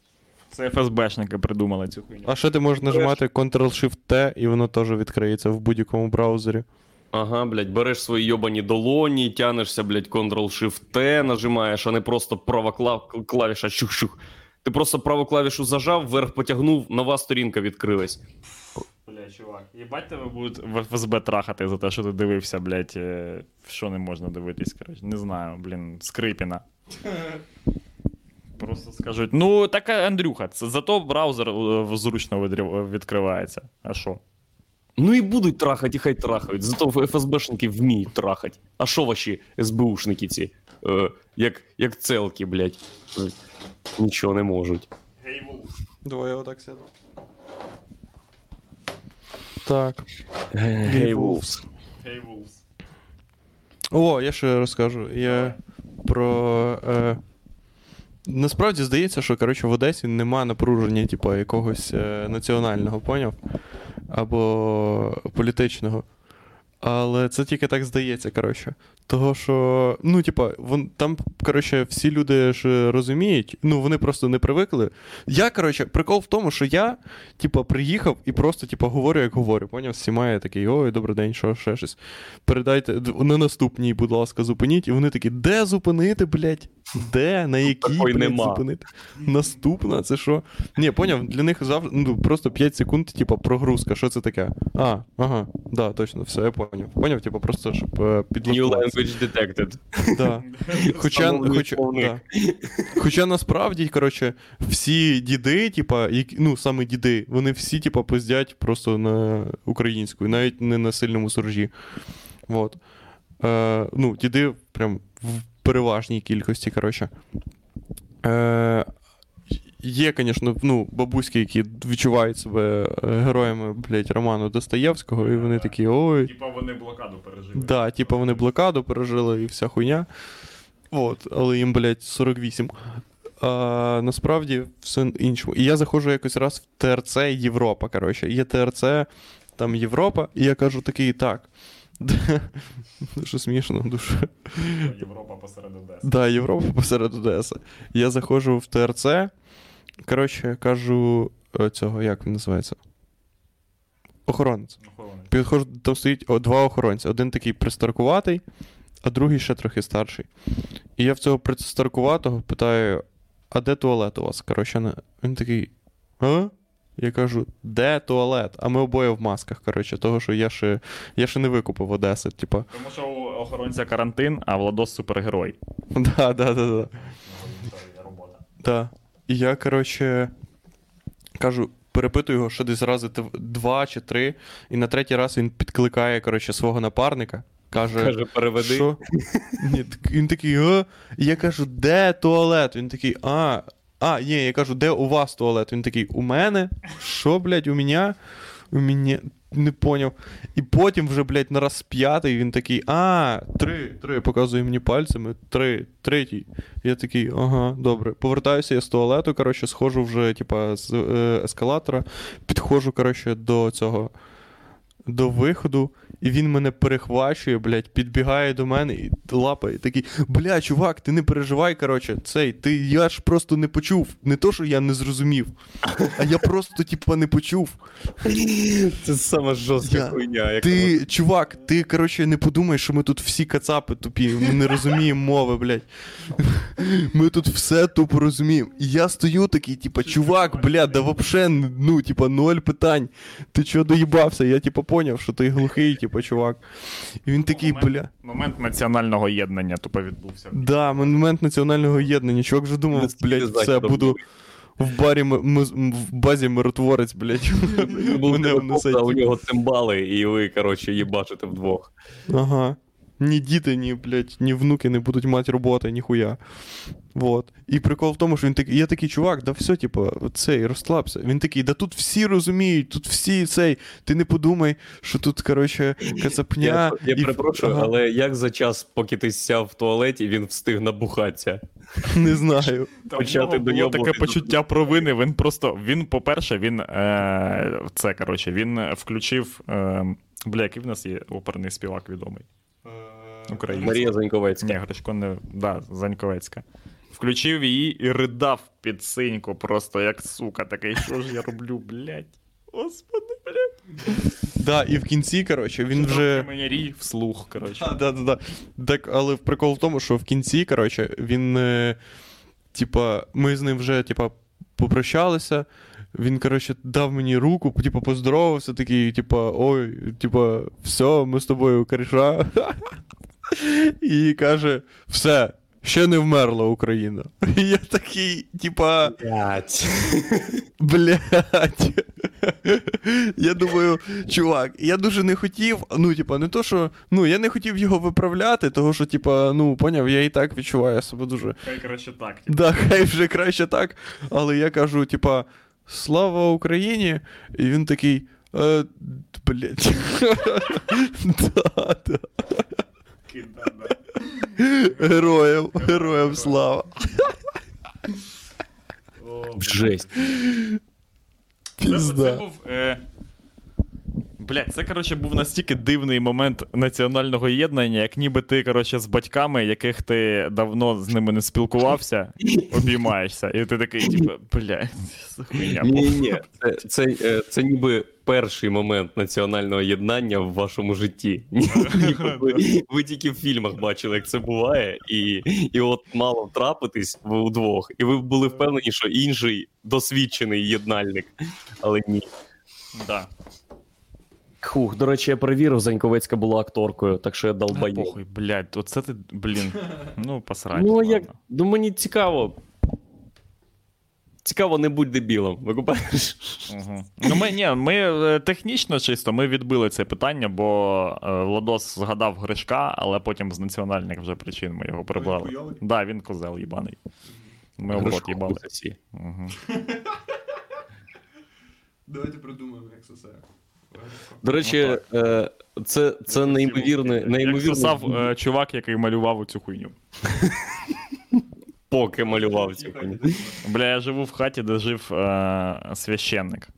Це ФСБшники придумали цю хуйню. А що ти можеш нажимати Ctrl-Shift-T, і воно теж відкриється в будь-якому браузері. Ага, блядь, береш свої йобані долоні, тянешся, блядь, Ctrl-Shift-T, нажимаєш, а не просто права клав- клавіша щух-щух. Ти просто праву клавішу зажав, вверх потягнув, нова сторінка відкрилась. Бля, чувак, їбать тебе будуть в ФСБ трахати за те, що ти дивився, блядь, е, що не можна дивитись, коротше. Не знаю, блін, Скрипіна. Просто скажуть, ну так Андрюха, це зато браузер е, зручно відрі- відкривається. А що? Ну і будуть трахати, і хай трахають. Зато ФСБшники вміють трахати. А що ваші СБУшники ці? Е, як, як целки, блядь. Нічого не можуть. Давай я отак сяду. Так. Гей, Wolves. Hey, Wolves. О, я ще розкажу. Я про. Е... Насправді здається, що коротше, в Одесі нема напруження, типу, якогось е, національного, поняв? Або політичного. Але це тільки так здається, коротше. Того, що, ну, типа, вон, там, коротше, всі люди ж розуміють, ну, вони просто не привикли. Я, коротше, прикол в тому, що я, типа, приїхав і просто, типа, говорю, як говорю. Поняв, всіма я такий, ой, добрий день, що, ще щось. Передайте на наступній, будь ласка, зупиніть. І вони такі, де зупинити, блядь? Де? На якій блядь, нема. зупинити? Наступна, це що? Ні, поняв, для них завжди ну, просто 5 секунд, типа, прогрузка. Що це таке? А, ага, да, точно, все, я поняв. Поняв, типа, просто щоб е, New language detected. [laughs] Да. Хоча, хоча, да. хоча насправді, коротше, всі діди, типа, ну саме діди, вони всі, типа, пиздять просто на українську, навіть не на сильному суржі. Вот. Е, ну, діди прям в переважній кількості, коротше. Е, є, звісно, ну, бабуськи, які відчувають себе е, героями, блядь, роману Достоєвського, і вони такі, ой. Типа вони блокаду пережили. Да, типу вони блокаду пережили і вся хуйня. От, але їм, блядь, 48. А, насправді все іншому. І я заходжу якось раз в ТРЦ Європа. Коротше. Є ТРЦ, там Європа, і я кажу такий, так. [laughs] Дуже смішно, дуже. Європа посеред Одеси. Да, Європа посеред Одеси. Я заходжу в ТРЦ. Коротше, кажу е, цього, як він називається? Охоронець. Охоронець. Підходжу, там стоїть о, два охоронці. Один такий пристаркуватий, а другий ще трохи старший. І я в цього пристаркуватого питаю: а де туалет у вас? Коротше, не- він такий. А? Я кажу, де туалет? А ми обоє в масках, коротше, того, що я ще, я ще не викупив Одеси. Типа, Тому що у охоронця карантин, а Владос супергерой. [laughs] да, да, да, да. Робота. Да. І я, коротше, кажу, перепитую його, що десь рази два чи три, і на третій раз він підкликає, коротше, свого напарника. Каже, Каже, переведи. Що? Ні, він такий, а? І я кажу, де туалет? Він такий, а. А, ні, я кажу, де у вас туалет? Він такий, у мене? Що, блядь, у мене? У мене. Не поняв. І потім вже, блядь, на раз п'ятий він такий, а, три, три, показує мені пальцями, три, третій. Я такий, ага, добре. Повертаюся я з туалету, коротше, схожу вже, типа, з ескалатора, підходжу, коротше, до цього. До виходу, і він мене перехвачує, блядь, підбігає до мене і лапає такий, бля, чувак, ти не переживай, коротше, цей, ти я ж просто не почув. Не то, що я не зрозумів, а я просто, типа, не почув. Це сама жорстка Я- хуйня. яка- Ти, чувак, ти, коротше, не подумай, що ми тут всі кацапи тупі, ми не розуміємо мови, блядь. Ми тут все тупо розуміємо. І я стою такий, типа, чувак, бля, да вообще, ну, типа, ноль питань. Ти чого доїбався? Я, типа, поняв, що ти глухий, типу, чувак. І він такий, Момент- бля. Момент національного єднання тупо відбувся. Да, момент національного єднання. Чувак вже думав, блядь, все, буду в барі ми, в базі миротворець, блядь. Був Мене а у нього цимбали, і ви, коротше, їбачите вдвох. Ага. Ні діти, ні, блядь, ні внуки не будуть мати роботи, ніхуя. Вот. І прикол в тому, що він такий, я такий, чувак, да все, типу, цей, розслабся. Він такий, да тут всі розуміють, тут всі цей, ти не подумай, що тут, коротше, кацапня. Я, я і- перепрошую, Ага. але як за час, поки ти сяв в туалеті, він встиг набухатися? [laughs] Не знаю. Почати було таке почуття провини. Він просто, він, по-перше, він е, це коротше, він включив. Е, бля, який в нас є оперний співак відомий. Український. Марія Заньковецька. Ні, Гречко не. Да, Заньковецька. Включив її і ридав під синьку, просто як сука, такий, що ж я роблю, блядь. Господи, блядь. Да, і в кінці, коротше, він вже. Мені рій вслух, коротше. А, да, да, да. Так, але прикол в тому, що в кінці, коротше, він. Е, типа, ми з ним вже, типа, попрощалися. Він, коротше, дав мені руку, типа, поздоровався, такий, типа, ой, типа, все, ми з тобою кореша. [laughs] І каже: все, ще не вмерла Україна. І я такий, типа. Блять. Блять. Я думаю, чувак, я дуже не хотів. Ну, типа, не то, що. Ну, я не хотів його виправляти, того що, типа, ну, поняв, я і так відчуваю себе дуже. Хай коротше так. Да, хай вже краще так. Але я кажу, типа, слава Україні! І він такий. Е, блять. [laughs] да, да. Героям, героям слава. Жесть. Це, це Пізда. був. Е... Блять, це, коротше, був настільки дивний момент національного єднання, як ніби ти, коротше, з батьками, яких ти давно з ними не спілкувався, [laughs] обіймаєшся. І ти такий, типу, блядь, хуйня. Ні, ні, це, це, е, це ніби перший момент національного єднання в вашому житті. [laughs] Ви, ви тільки в фільмах бачили, як це буває, і, і от мало трапитись в удвох, і ви були впевнені, що інший досвідчений єднальник. Але ні. Да. Хух, до речі, я перевірив, Заньковецька була акторкою, так що я долбаю. Похуй, блядь, оце ти, блін. Ну, посрать. Ну, ладно. як, ну мені цікаво. Цікаво, не будь дебілом. Викупаєш? Угу. Ну, ми, ні, ми е, технічно чисто ми відбили це питання, бо е, Владос згадав Гришка, але потім з національних вже причин ми його прибрали. Так, да, він козел їбаний. Ми в рот їбали. Угу. Давайте придумаємо, як це все. До речі, ну, це, це неймовірне, Як неймовірне сосав е, чувак, який малював цю хуйню. поки малював цю хуйню. Бля, я живу в хаті, де жив е, священник.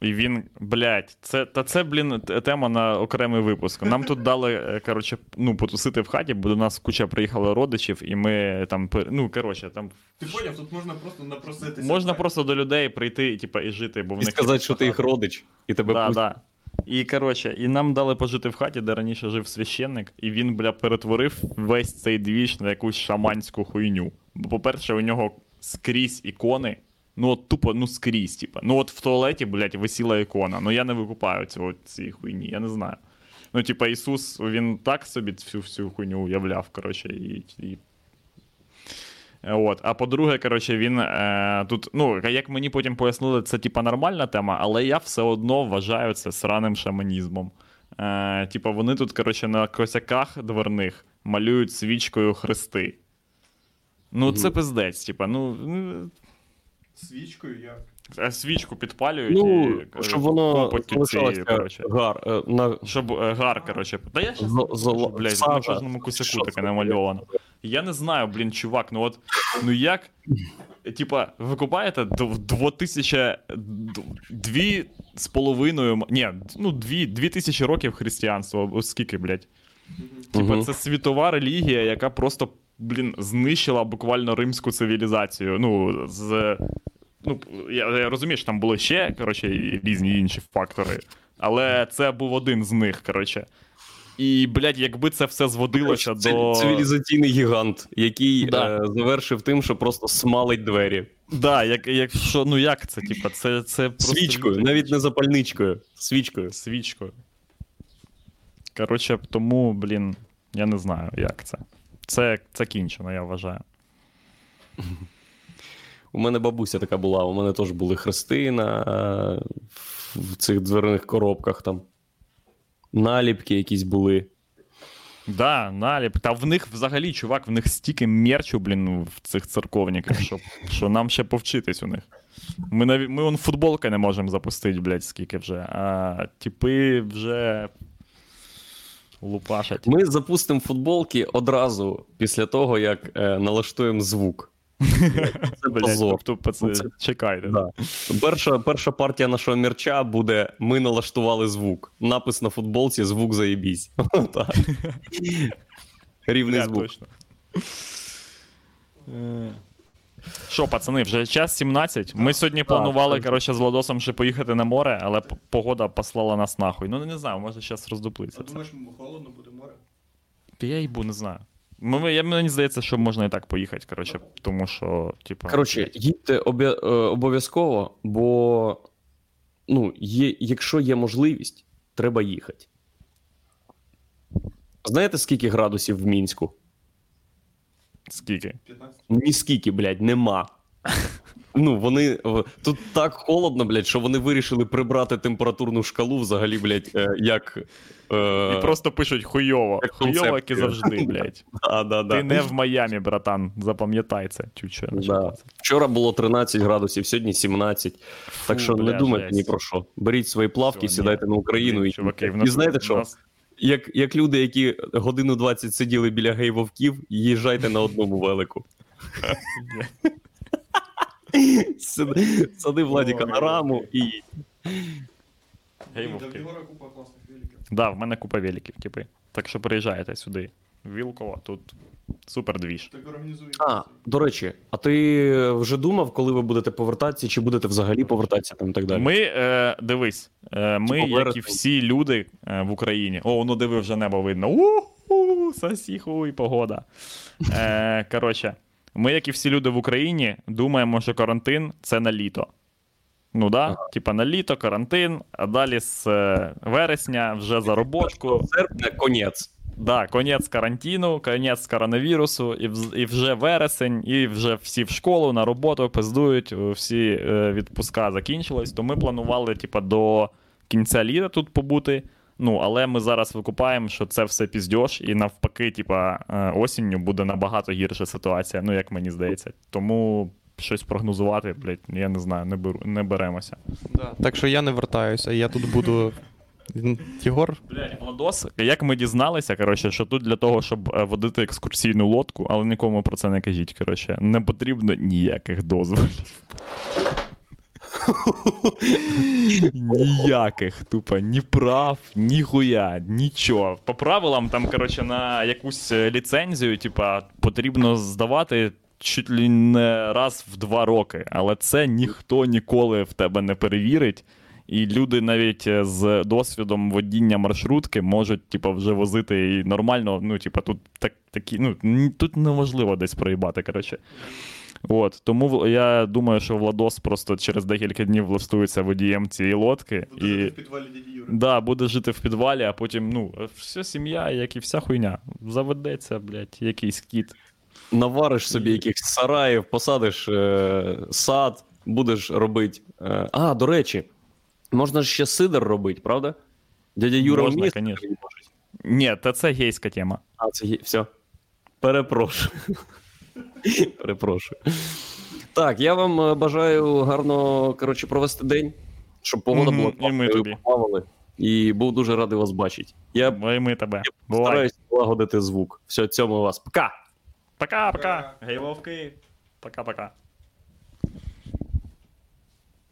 І він, блядь, це, та це, блін, тема на окремий випуск. Нам тут дали, е, коротше, ну, потусити в хаті, бо до нас куча приїхало родичів, і ми там, ну, коротше, там Ти поняв, тут можна просто напроситися. можна просто до людей прийти типа, і жити, бо в І них сказати, що ти їх родич, і тебе Да, пустять. да. І коротше, і нам дали пожити в хаті, де раніше жив священник, і він, бля, перетворив весь цей двіж на якусь шаманську хуйню. Бо, по-перше, у нього скрізь ікони. Ну, от тупо, ну скрізь, типа. Ну, от в туалеті, блядь, висіла ікона. Ну я не викупаю цього цієї хуйні, я не знаю. Ну, типа, Ісус, він так собі всю всю хуйню уявляв, коротше, і. і... От. А по-друге, коротше, він е, тут, ну, як мені потім пояснили, це типа нормальна тема, але я все одно вважаю це сраним шаманізмом. Е, типа, вони тут, коротше, на косяках дверних малюють свічкою хрести. Ну, це пиздець, типа, ну. Свічкою як? Свічку підпалюють Ну, і е, щоб воно копоть залишалося гар. е, На... Щоб е, гар, коротше. Та я щас на кожному косяку таке намальовано. Я не знаю, блін, чувак, ну от, ну як. Типа, ви купаєте дв- 2000, дві з половиною, ні, ну дві, дві тисячі років християнства, о, скільки, блядь. Типа, це світова релігія, яка просто, блін, знищила буквально римську цивілізацію. Ну, з. Ну, я, я розумію, що там були ще, коротше, різні інші фактори. Але це був один з них, коротше. І, блядь, якби це все зводилося Це до. цивілізаційний гігант, який Да. е, завершив тим, що просто смалить двері. Да, як, якщо, ну як це, типа, це, це просто. Свічкою, навіть не запальничкою. Свічкою. Свічкою. Коротше, тому, блін, я не знаю, як це. Це, це кінчено, я вважаю. У мене бабуся така була, у мене теж були хрести на е, в цих дверних коробках там. Наліпки якісь були. Да, наліп. Та в них взагалі, чувак, в них стільки мерчу, блін, в цих церковниках, що, що нам ще повчитись у них. Ми, наві... ми он футболки не можемо запустити, блядь, скільки вже. А типи вже лупашать. Ми запустимо футболки одразу після того, як е, налаштуємо звук. [laughs] Це позор. тобто, чекайте. Да. Перша, перша партія нашого мерча буде Ми налаштували звук. Напис на футболці звук заєбісь. [laughs] [laughs] Рівний звук. точно. Що, пацани, вже час 17. Ми сьогодні планували, коротше, з Владосом ще поїхати на море, але погода послала нас нахуй. Ну, не знаю, може зараз роздуплиться. А Це. думаєш, холодно буде море? Та Я їбу, не знаю. Ми- я, мені здається, що можна і так поїхати, коротше, тому що, типа. Коротше, їдьте обя- е, обов'язково, бо ну, є, якщо є можливість, треба їхати. Знаєте, скільки градусів в Мінську? Скільки? 15? Ні скільки, блядь, нема. Ну, вони тут так холодно, блядь, що вони вирішили прибрати температурну шкалу взагалі, блядь, е, як. Е, І просто пишуть хуйово. як Хуйово, як і завжди, [laughs] блядь. да, да, да. Ти не в Майамі, братан. Запам'ятай це. Чуче. Да. Вчора було 13 градусів, сьогодні 17. Так що не бля, думайте жесть. ні про що. Беріть свої плавки, Всьо, сідайте ні. на Україну. І, чуваки, в і нас, знаєте в що? нас- як, як люди, які годину 20 сиділи біля гей-вовків, їжджайте на одному велику. Сади, Владіка на раму і. Гей, Ні, вовки. Та в Єгора купа класних великів. Да, в мене купа великів, типи. Так що приїжджайте сюди. Вілково, тут супер двіж. А, до речі, а ти вже думав, коли ви будете повертатися, чи будете взагалі повертатися там і так далі? Ми, е, дивись, е, ми, Типу, як і вересень. всі люди е, в Україні. О, ну диви, вже небо видно. У-ху, сасіху і погода. Е, коротше, ми, як і всі люди в Україні, думаємо, що карантин це на літо. Ну да, типа на літо, карантин, а далі з е, вересня вже заробочку. серпня конець. Да, конець карантину, конець коронавірусу, і, вз- і вже вересень, і вже всі в школу, на роботу пиздують, е, всі е, відпуска закінчились. То ми планували, типа, до кінця літа тут побути. Ну, але ми зараз викупаємо, що це все піздьош, і навпаки, типа, е, осінню буде набагато гірша ситуація, ну як мені здається. Тому щось прогнозувати, блядь, я не знаю, не беру, не беремося. Да. Так що я не вертаюся, я тут буду. Єгор, Блядь, Владос, як ми дізналися, коротше, що тут для того, щоб е, водити екскурсійну лодку, але нікому про це не кажіть, коротше, не потрібно ніяких дозволів. Ніяких, тупо, ні прав, ні хуя, нічого. По правилам, там, коротше, на якусь е, ліцензію, типа, потрібно здавати чуть ли не раз в два роки, але це ніхто ніколи в тебе не перевірить. І люди навіть е, з досвідом водіння маршрутки можуть, типу, вже возити і нормально. Ну, типу, тут так, такі, ну, тут неможливо десь проїбати, коротше. От, тому я думаю, що Владос просто через декілька днів влаштується водієм цієї лодки. Буду жити в підвалі дяді Юри. да, буде жити в підвалі, а потім, ну, вся сім'я, як і вся хуйня. Заведеться, блядь, якийсь кіт. Навариш собі якихось сараїв, посадиш е, сад, будеш робити. Е, а, до речі, можна ж ще сидр робити, правда? Дядя Юра Можна, вміє конечно. Ні, та це гейська тема. А, це є. Все. Перепрошую. [laughs] Перепрошую. Так, я вам е, бажаю гарно коротше, провести день, щоб погода була і ми тобі. поплавали. І був дуже радий вас бачити. Я Бо і ми тебе. Бувай. стараюсь полагодити звук. Все, цьому вас. Пока! Пока-пока. Пока. Гей, вовки. Пока-пока.